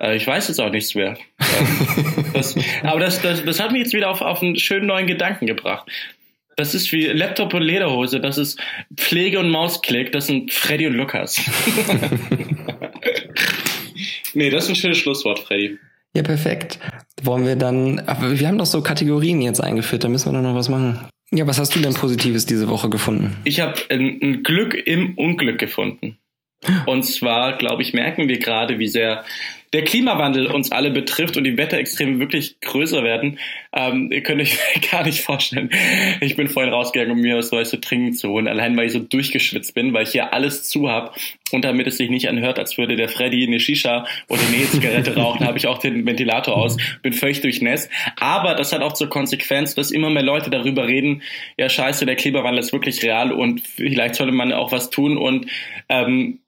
Äh, ich weiß jetzt auch nichts mehr. Ähm, [LAUGHS] das, aber das, das, das hat mich jetzt wieder auf, auf einen schönen neuen Gedanken gebracht. Das ist wie Laptop und Lederhose, das ist Pflege und Mausklick, das sind Freddy und Lukas. [LAUGHS] nee, das ist ein schönes Schlusswort, Freddy. Ja, perfekt. Wollen wir dann, aber wir haben doch so Kategorien jetzt eingeführt, da müssen wir doch noch was machen. Ja, was hast du denn Positives diese Woche gefunden? Ich habe ein, ein Glück im Unglück gefunden. [GASPS] Und zwar, glaube ich, merken wir gerade, wie sehr der Klimawandel uns alle betrifft und die Wetterextreme wirklich größer werden, ähm, ihr könnt euch [LAUGHS] gar nicht vorstellen. Ich bin vorhin rausgegangen, um mir was Neues zu trinken zu holen, allein weil ich so durchgeschwitzt bin, weil ich hier alles zu habe und damit es sich nicht anhört, als würde der Freddy eine Shisha oder eine E-Zigarette [LAUGHS] rauchen, habe ich auch den Ventilator aus, bin völlig durchnässt. Aber das hat auch zur Konsequenz, dass immer mehr Leute darüber reden, ja scheiße, der Klimawandel ist wirklich real und vielleicht sollte man auch was tun und ähm,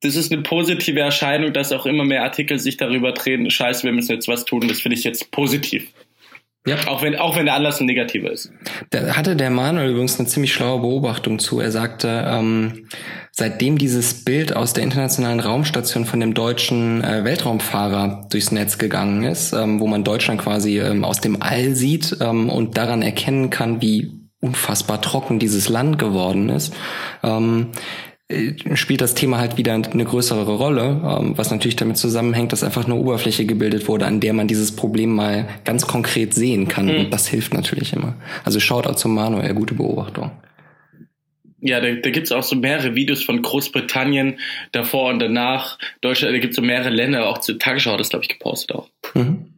das ist eine positive Erscheinung, dass auch immer mehr Artikel sich darüber drehen, scheiße, wir müssen jetzt was tun. Das finde ich jetzt positiv. Ja. Auch wenn, auch wenn der Anlass ein negativer ist. Da hatte der Manuel übrigens eine ziemlich schlaue Beobachtung zu. Er sagte, ähm, seitdem dieses Bild aus der internationalen Raumstation von dem deutschen äh, Weltraumfahrer durchs Netz gegangen ist, ähm, wo man Deutschland quasi ähm, aus dem All sieht ähm, und daran erkennen kann, wie unfassbar trocken dieses Land geworden ist, ähm, äh, spielt das Thema halt wieder eine größere Rolle, ähm, was natürlich damit zusammenhängt, dass einfach eine Oberfläche gebildet wurde, an der man dieses Problem mal ganz konkret sehen kann. Mhm. Und das hilft natürlich immer. Also schaut auch zum Manuel, gute Beobachtung. Ja, da, da gibt es auch so mehrere Videos von Großbritannien davor und danach. Deutschland, da gibt es so mehrere Länder, auch zur Tagesschau hat das, glaube ich, gepostet auch. Mhm.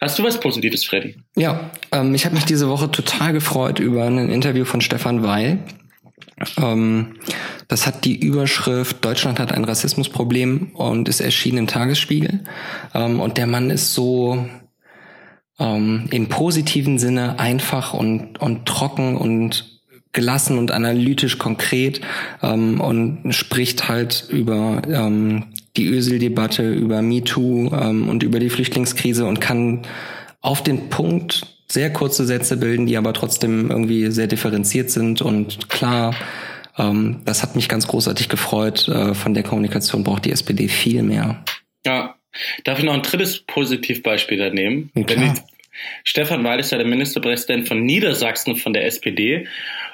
Hast du was Positives, Freddy? Ja, ähm, ich habe mich diese Woche total gefreut über ein Interview von Stefan Weil. Ähm, das hat die Überschrift Deutschland hat ein Rassismusproblem und ist erschienen im Tagesspiegel. Ähm, und der Mann ist so ähm, im positiven Sinne einfach und, und trocken und gelassen und analytisch konkret ähm, und spricht halt über ähm, die Ösel-Debatte, über MeToo ähm, und über die Flüchtlingskrise und kann auf den Punkt sehr kurze Sätze bilden, die aber trotzdem irgendwie sehr differenziert sind und klar. Ähm, das hat mich ganz großartig gefreut. Äh, von der Kommunikation braucht die SPD viel mehr. Ja. Darf ich noch ein drittes Positivbeispiel da nehmen? Ja, Stefan Weil ist ja der Ministerpräsident von Niedersachsen von der SPD.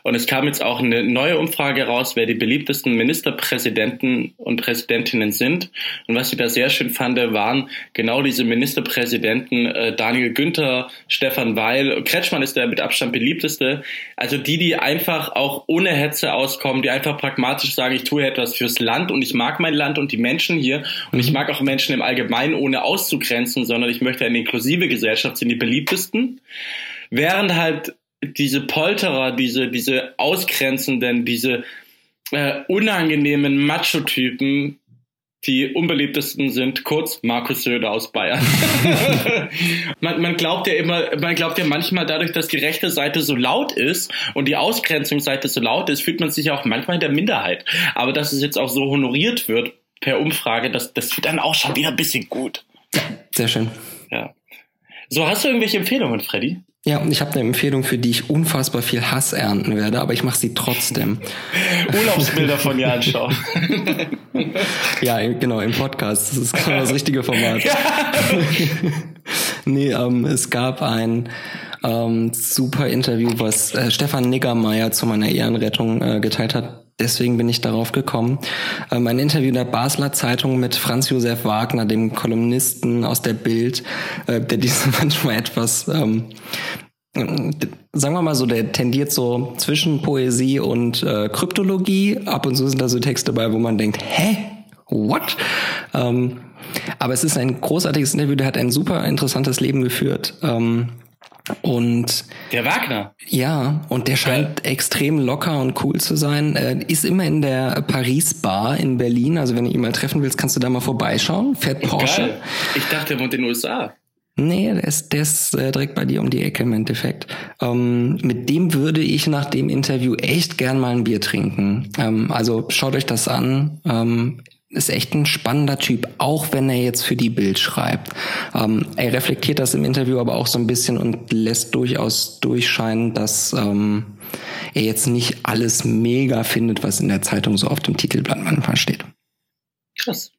Und es kam jetzt auch eine neue Umfrage raus, wer die beliebtesten Ministerpräsidenten und Präsidentinnen sind. Und was ich da sehr schön fand, waren genau diese Ministerpräsidenten äh, Daniel Günther, Stefan Weil, Kretschmann ist der mit Abstand beliebteste. Also die, die einfach auch ohne Hetze auskommen, die einfach pragmatisch sagen, ich tue etwas fürs Land und ich mag mein Land und die Menschen hier und ich mhm. mag auch Menschen im Allgemeinen, ohne auszugrenzen, sondern ich möchte eine inklusive Gesellschaft, sind die beliebtesten. Während halt diese Polterer, diese, diese ausgrenzenden, diese äh, unangenehmen Macho-Typen die unbeliebtesten sind kurz Markus Söder aus Bayern. [LAUGHS] man, man glaubt ja immer, man glaubt ja manchmal dadurch, dass die rechte Seite so laut ist und die Ausgrenzungsseite so laut ist, fühlt man sich auch manchmal in der Minderheit. Aber dass es jetzt auch so honoriert wird per Umfrage, das, das wird dann auch schon wieder ein bisschen gut. Sehr schön. Ja. So, hast du irgendwelche Empfehlungen, Freddy? Ja, und ich habe eine Empfehlung, für die ich unfassbar viel Hass ernten werde, aber ich mache sie trotzdem. [LAUGHS] Urlaubsbilder von Jan Schau. [LAUGHS] ja, genau, im Podcast. Das ist genau das richtige Format. Ja. [LAUGHS] nee, ähm, es gab ein ähm, super Interview, was äh, Stefan Niggermeier zu meiner Ehrenrettung äh, geteilt hat deswegen bin ich darauf gekommen. Ähm, ein Interview in der Basler Zeitung mit Franz Josef Wagner, dem Kolumnisten aus der Bild, äh, der [LAUGHS] diese manchmal etwas, ähm, sagen wir mal so, der tendiert so zwischen Poesie und äh, Kryptologie. Ab und zu sind da so Texte dabei, wo man denkt, hä? What? Ähm, aber es ist ein großartiges Interview, der hat ein super interessantes Leben geführt. Ähm, und der Wagner. Ja, und der scheint ja. extrem locker und cool zu sein. Äh, ist immer in der Paris Bar in Berlin. Also wenn du ihn mal treffen willst, kannst du da mal vorbeischauen. Fährt Porsche. Geil. Ich dachte, er wohnt in den USA. Nee, der ist, der ist äh, direkt bei dir um die Ecke im Endeffekt. Ähm, mit dem würde ich nach dem Interview echt gern mal ein Bier trinken. Ähm, also schaut euch das an. Ähm, ist echt ein spannender Typ, auch wenn er jetzt für die Bild schreibt. Ähm, er reflektiert das im Interview aber auch so ein bisschen und lässt durchaus durchscheinen, dass ähm, er jetzt nicht alles mega findet, was in der Zeitung so auf dem Titelblatt manchmal steht. Krass.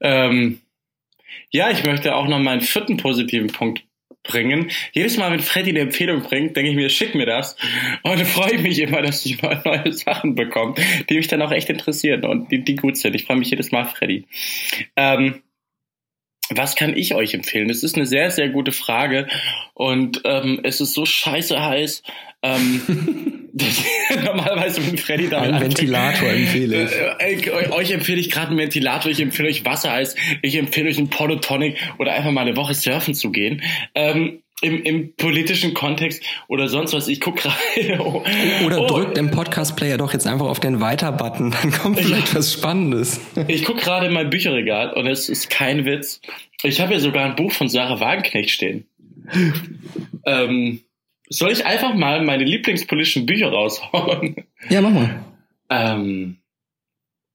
Ähm, ja, ich möchte auch noch meinen vierten positiven Punkt bringen. Jedes Mal, wenn Freddy eine Empfehlung bringt, denke ich mir, schick mir das. Und freue ich mich immer, dass ich mal neue Sachen bekomme, die mich dann auch echt interessieren und die, die gut sind. Ich freue mich jedes Mal, Freddy. Ähm, was kann ich euch empfehlen? Das ist eine sehr, sehr gute Frage. Und ähm, es ist so scheiße heiß. Ähm, [LAUGHS] normalerweise, wenn Freddy da Ein Ventilator empfehle ich. Äh, äh, euch empfehle ich gerade einen Ventilator, ich empfehle euch Wassereis, ich empfehle euch einen Portotonic oder einfach mal eine Woche surfen zu gehen. Ähm, im, im politischen Kontext oder sonst was. Ich gucke gerade. [LAUGHS] Oh, oder oh, drückt im Podcast-Player doch jetzt einfach auf den Weiter-Button, dann kommt vielleicht ich, was Spannendes. Ich gucke gerade in mein Bücherregal und es ist kein Witz. Ich habe hier sogar ein Buch von Sarah Wagenknecht stehen. ähm, soll ich einfach mal meine lieblingspolitischen Bücher raushauen? Ja, mach mal. Ähm,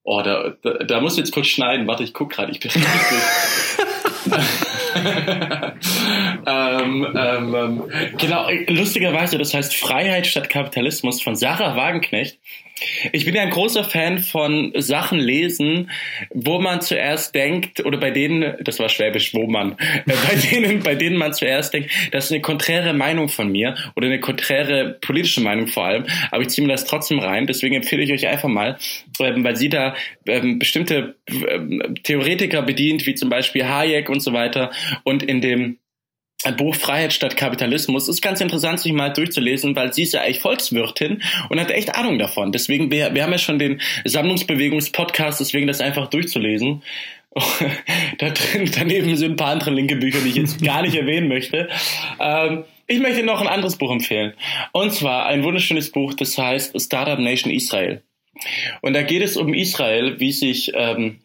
oh, da, da, da muss ich jetzt kurz schneiden. Warte, ich guck gerade. Ich bin [LAUGHS] [LAUGHS] ähm, ähm, ähm, genau, lustigerweise, das heißt Freiheit statt Kapitalismus von Sarah Wagenknecht. Ich bin ja ein großer Fan von Sachen lesen, wo man zuerst denkt, oder bei denen, das war Schwäbisch, wo man, äh, [LAUGHS] bei denen, bei denen man zuerst denkt, das ist eine konträre Meinung von mir oder eine konträre politische Meinung vor allem, aber ich ziehe mir das trotzdem rein. Deswegen empfehle ich euch einfach mal, ähm, weil sie da ähm, bestimmte ähm, Theoretiker bedient, wie zum Beispiel Hayek und so weiter, und in dem Buch Freiheit statt Kapitalismus ist ganz interessant, sich mal durchzulesen, weil sie ist ja eigentlich Volkswirtin und hat echt Ahnung davon. Deswegen, wir, wir haben ja schon den Sammlungsbewegungspodcast, deswegen das einfach durchzulesen. [LAUGHS] da drin, daneben sind ein paar andere linke Bücher, die ich jetzt [LAUGHS] gar nicht erwähnen möchte. Ähm, ich möchte noch ein anderes Buch empfehlen. Und zwar ein wunderschönes Buch, das heißt Startup Nation Israel. Und da geht es um Israel, wie sich ähm,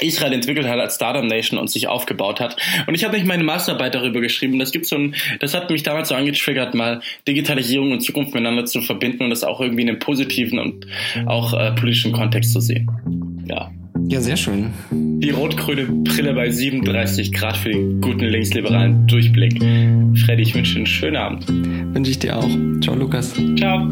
Israel entwickelt hat als Startup Nation und sich aufgebaut hat. Und ich habe nicht meine Masterarbeit darüber geschrieben. Das gibt so ein, das hat mich damals so angetriggert, mal Digitalisierung und Zukunft miteinander zu verbinden und das auch irgendwie in einem positiven und auch äh, politischen Kontext zu sehen. Ja. Ja, sehr schön. Die rot-grüne Brille bei 37 Grad für den guten linksliberalen Durchblick. Freddy, ich wünsche dir einen schönen Abend. Wünsche ich dir auch. Ciao, Lukas. Ciao.